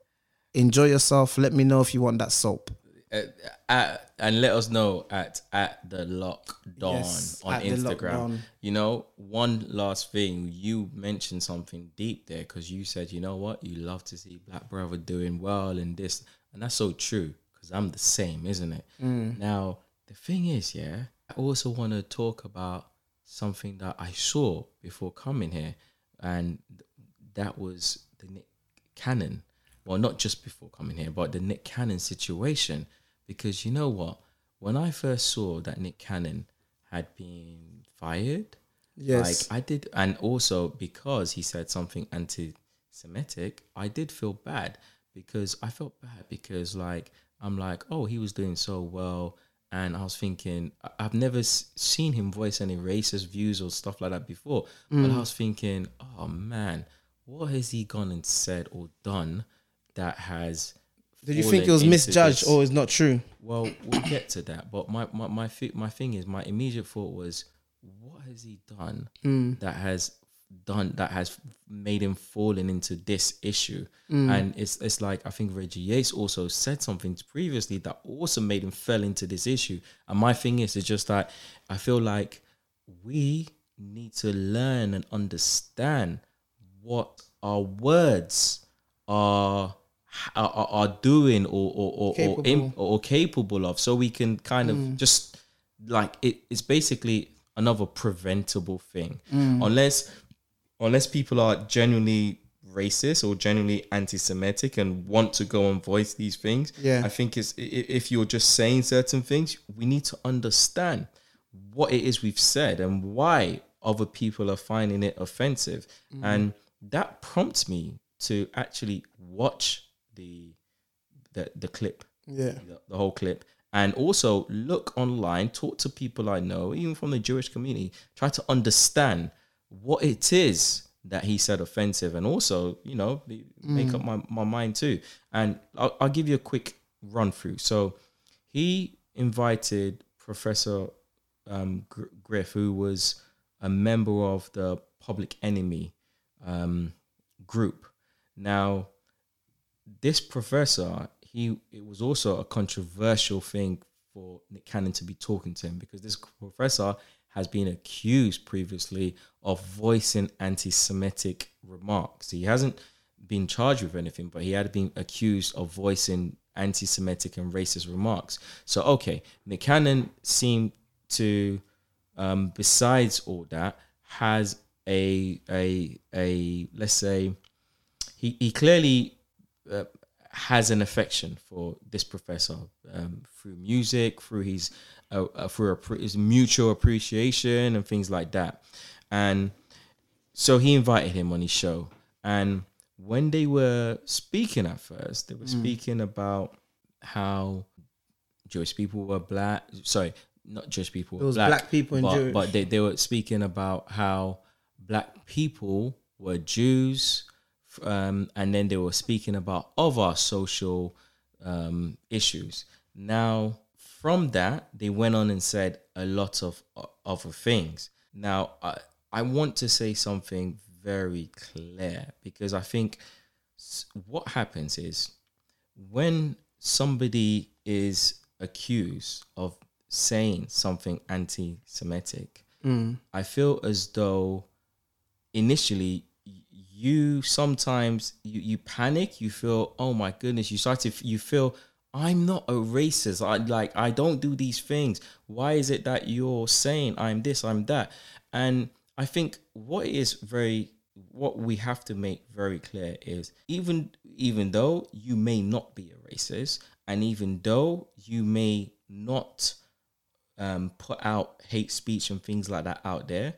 Enjoy yourself. Let me know if you want that soap. Uh, at, and let us know at at the Lok Don Yes, on Instagram. You know, one last thing, you mentioned something deep there because you said, you know what, you love to see Black Brother doing well and this, and that's so true because I'm the same, isn't it? Mm. Now the thing is, yeah, I also want to talk about something that I saw before coming here, and that was the Nick Cannon. Well, not just before coming here, but the Nick Cannon situation. Because you know what? When I first saw that Nick Cannon had been fired, Yes. like I did, and also because he said something anti-Semitic, I did feel bad because I felt bad because like I'm like, oh, he was doing so well, and I was thinking I've never seen him voice any racist views or stuff like that before, but I mm. was thinking, oh man, what has he gone and said or done that has? Did you think it was misjudged this- or is not true? well, we'll get to that. But my my my, thi- my thing is, my immediate thought was, what has he done hmm. that has done that has made him fallen into this issue? Hmm. And it's it's like I think Reggie Yates also said something previously that also made him fell into this issue. And my thing is, it's just that I feel like we need to learn and understand what our words are are, are- doing or or or, or, im- or capable of. So we can kind of mm. just like it, it's basically another preventable thing. Mm. Unless unless people are genuinely racist or genuinely anti-semitic and want to go and voice these things Yeah. i think it's if you're just saying certain things we need to understand what it is we've said and why other people are finding it offensive. Mm. And that prompts me to actually watch the the, the clip. Yeah. the, the whole clip. And also look online talk to people i know even from the jewish community. Try to understand what it is that he said offensive. And also you know make up my, my mind too. And I'll, I'll give you a quick run through. So he invited professor um, griff who was a member of the public enemy um, group. Now this professor, he it was also a controversial thing for Nick Cannon to be talking to him because this professor has been accused previously of voicing anti-Semitic remarks. He hasn't been charged with anything, but he had been accused of voicing anti-Semitic and racist remarks. So okay, Nick Cannon seemed to, um, besides all that, has a a a let's say he, he clearly uh, has an affection for this professor um, through music, through his uh, uh, through appre- his mutual appreciation and things like that. And so he invited him on his show. And when they were speaking at first, they were speaking about how Jewish people were black. Sorry, not Jewish people. It was black, black people and but, Jewish. But they, they were speaking about how black people were Jews, um, and then they were speaking about other social um, issues. Now, from that, they went on and said a lot of o- other things. Now, I, I want to say something very clear because I think what happens is when somebody is accused of saying something anti-Semitic, I feel as though initially you sometimes you, you panic you feel oh my goodness you start to you feel i'm not a racist. I like i don't do these things. Why is it that you're saying i'm this i'm that? And i think what is very what we have to make very clear is even even though you may not be a racist and even though you may not um, put out hate speech and things like that out there,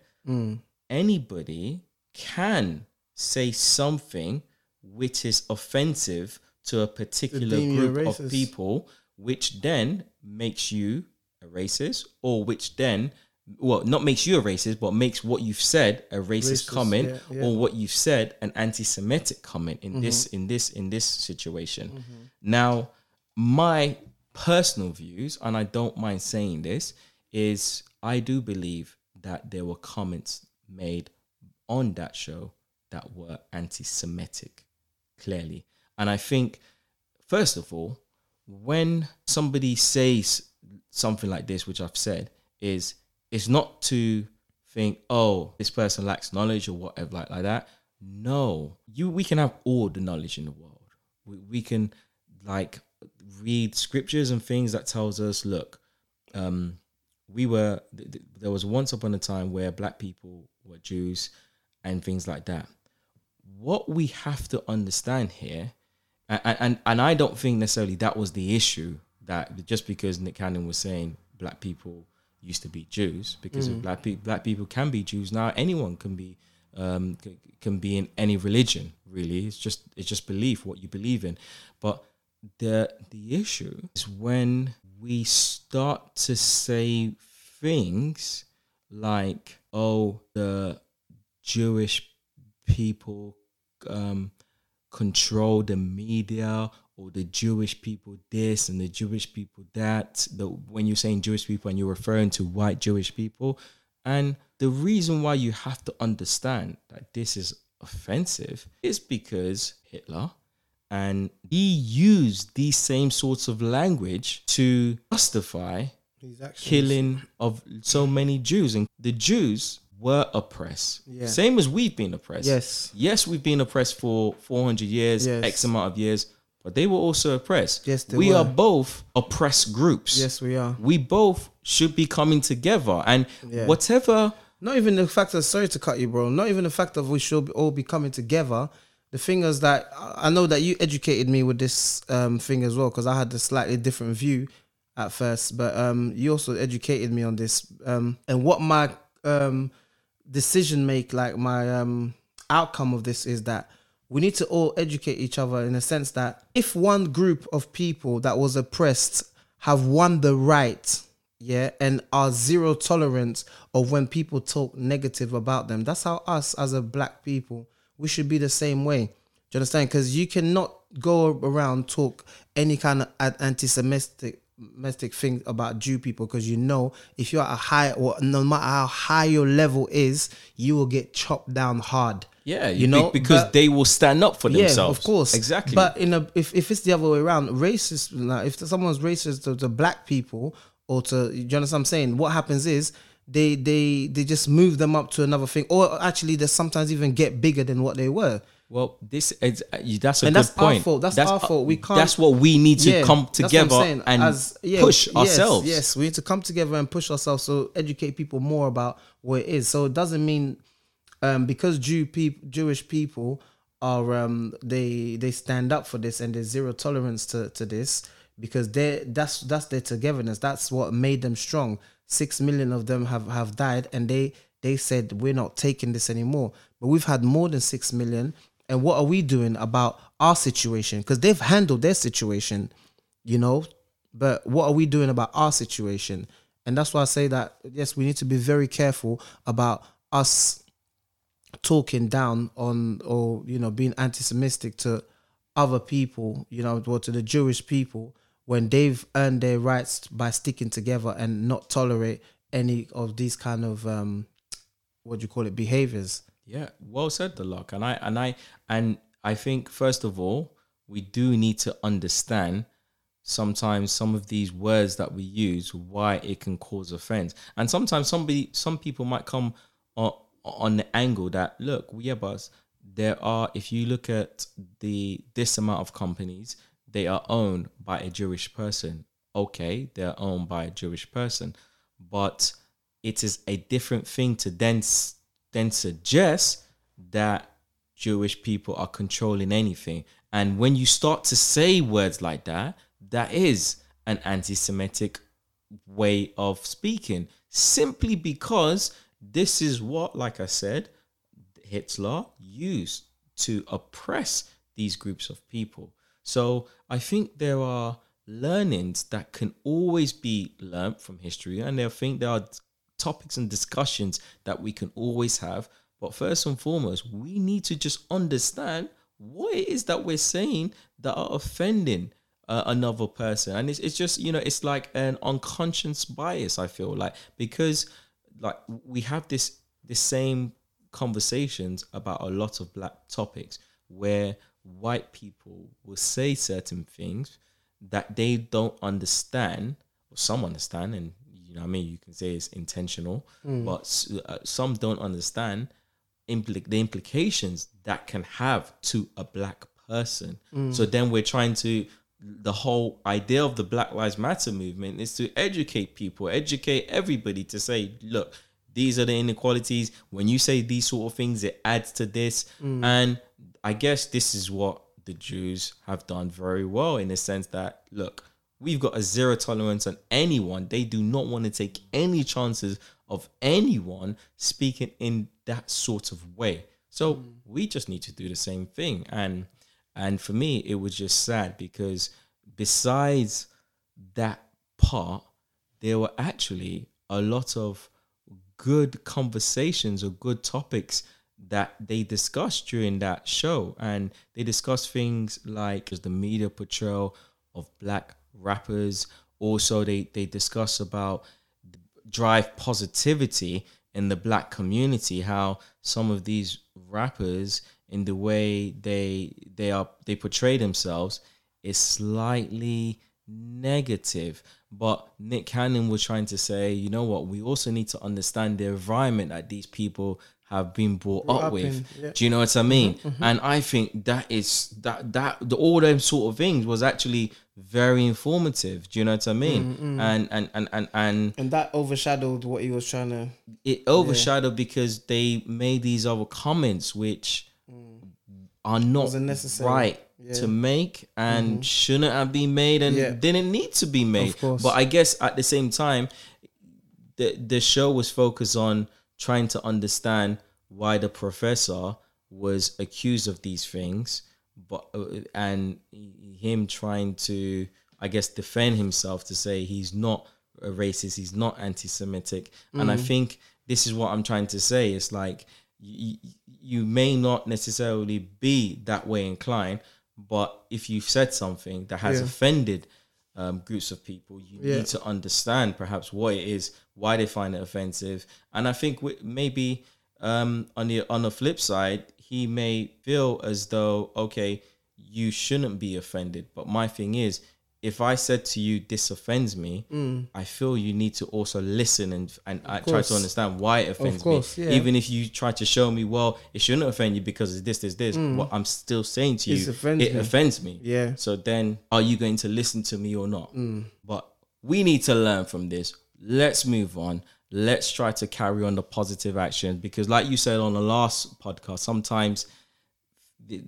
anybody can say something which is offensive to a particular a group of people, which then makes you a racist, or which then, well, not makes you a racist, but makes what you've said a racist, Racist, comment, yeah, yeah. or what you've said an anti-Semitic comment in this Mm-hmm. in this in this situation. Now, my personal views, and I don't mind saying this, is I do believe that there were comments made on that show that were anti-Semitic, clearly. And I think, first of all, when somebody says something like this, which I've said, is it's not to think, oh, this person lacks knowledge or whatever like, like that. No, you we can have all the knowledge in the world. We, we can like read scriptures and things that tells us, look, um, we were th- th- there was once upon a time where black people were Jews and things like that. What we have to understand here, and and, and I don't think necessarily that was the issue that just because Nick Cannon was saying black people used to be Jews because if black people black people can be Jews now. Anyone can be um, c- can be in any religion really. It's just it's just belief what you believe in. But the the issue is when we start to say things like oh the Jewish people um, control the media or the Jewish people this and the Jewish people that. The, when you're saying Jewish people and you're referring to white Jewish people. And the reason why you have to understand that this is offensive is because Hitler and he used these same sorts of language to justify killing of so many Jews, and the Jews were oppressed. Yeah. Same as we've been oppressed. Yes. Yes, we've been oppressed for 400 years, Yes. X amount of years, but they were also oppressed. Yes, they we were. are both oppressed groups. Yes, we are. We both should be coming together. And Yeah. whatever Not even the fact of sorry to cut you, bro. Not even the fact of we should all be coming together. The thing is that I know that you educated me with this um, thing as well because I had a slightly different view at first, but um, you also educated me on this um, and what my um, decision make, like my um, outcome of this is that we need to all educate each other in a sense that if one group of people that was oppressed have won the right yeah and are zero tolerance of when people talk negative about them that's how us as a black people we should be the same way. Do you understand? Because you cannot go around talk any kind of anti-semitic domestic thing about Jew people because you know if you're a high or no matter how high your level is, you will get chopped down hard. Yeah, you know, because but- they will stand up for themselves. yeah, of course, exactly. But in a if, if it's the other way around, racist. Like if someone's racist to, to black people or to you understand what I'm saying? What happens is they they they just move them up to another thing, or actually they sometimes even get bigger than what they were. Well, this is uh, that's a And good that's our point. fault. That's our fault. We can't- That's what we need to Yeah, come that's together and As- yeah, push yes, ourselves. Yes, we need to come together and push ourselves. So educate people more about what it is. So it doesn't mean um, because Jew people, Jewish people are um, they they stand up for this and there's zero tolerance to, to this because they that's that's their togetherness. That's what made them strong. Six million of them have have died and they they said we're not taking this anymore. But we've had more than six million. And what are we doing about our situation? Because they've handled their situation you know but what are we doing about our situation and that's why i say that yes we need to be very careful about us talking down on or you know being anti-semitic to other people you know or to the jewish people when they've earned their rights by sticking together and not tolerate any of these kind of um what do you call it behaviors. Yeah, well said, the Lok. And I and I and I think first of all, we do need to understand sometimes some of these words that we use why it can cause offense. And sometimes somebody some people might come on, on the angle that look, yeah, but there are if you look at the this amount of companies, they are owned by a Jewish person. Okay, they're owned by a Jewish person, but it is a different thing to then then suggest that Jewish people are controlling anything. And when you start to say words like that, that is an anti-Semitic way of speaking, simply because this is what, like I said, Hitler used to oppress these groups of people. So I think there are learnings that can always be learned from history, and I think there are topics and discussions that we can always have. But first and foremost, we need to just understand what it is that we're saying that are offending uh, another person, and it's, it's just you know it's like an unconscious bias. I feel like because like we have this this same conversations about a lot of black topics where white people will say certain things that they don't understand. Or some understand and you know i mean? You can say it's intentional but uh, some don't understand impli- the implications that can have to a black person. Mm. So then we're trying to the whole idea of the black lives matter movement is to educate people educate everybody to say look these are the inequalities. When you say these sort of things it adds to this. Mm. And i guess this is what the jews have done very well in the sense that look we've got a zero tolerance on anyone. They do not want to take any chances of anyone speaking in that sort of way. So hmm. we just need to do the same thing. And and for me it was just sad because besides that part there were actually a lot of good conversations or good topics that they discussed during that show. And they discussed things like the media portrayal of black rappers. Also they they discuss about drive positivity in the black community how some of these rappers in the way they they are they portray themselves is slightly negative. But nick cannon was trying to say you know what? We also need to understand the environment that these people have been brought, up, up with yeah. do you know what i mean mm-hmm, mm-hmm. and i think that is that that the, all them sort of things was actually very informative do you know what i mean mm, mm. and and and and and And that overshadowed what he was trying to. it overshadowed because they made these other comments which mm. are not right Yeah. to make and mm-hmm. shouldn't have been made and Yeah. didn't need to be made. Of course. But I guess at the same time, the the show was focused on trying to understand why the professor was accused of these things, but uh, and him trying to, I guess, defend himself to say he's not a racist, he's not anti-Semitic, and I think this is what I'm trying to say. It's like you, you may not necessarily be that way inclined, but if you've said something that has Yeah. offended um, groups of people, you Yeah. need to understand perhaps what it is, why they find it offensive, and I think maybe um, on the on the flip side, he may feel as though okay, you shouldn't be offended. But my thing is, if I said to you this offends me, I feel you need to also listen and and I try Mm. to understand why it offends course, me. yeah. Even if you try to show me, well, it shouldn't offend you because it's this, this, this. What I'm still saying to you, offends it me. offends me. Yeah. So then, are you going to listen to me or not? Mm. But we need to learn from this. Let's move on. Let's try to carry on the positive action because, like you said on the last podcast, sometimes the,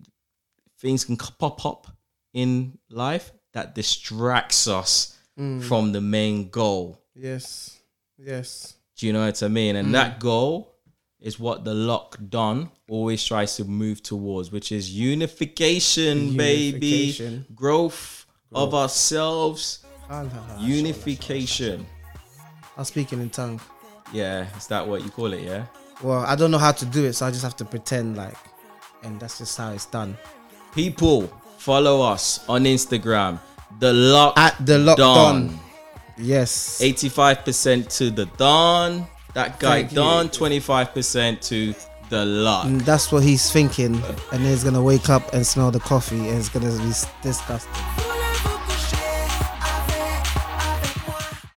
things can pop up in life that distracts us Mm. from the main goal. Yes. Yes. Do you know what I mean? Mm. And that goal is what the Lok Don always tries to move towards, which is unification, baby, Unification. growth, of ourselves, unification. I'm speaking in tongue. Yeah, is that what you call it? Yeah. Well, I don't know how to do it, so I just have to pretend like, and that's just how it's done. People, follow us on Instagram. The Lok At the lockdown. Don. Yes. 85% to the Don. That guy Thank you. 25% to the lot. And mm, that's what he's thinking, and he's gonna wake up and smell the coffee, and it's gonna be disgusting.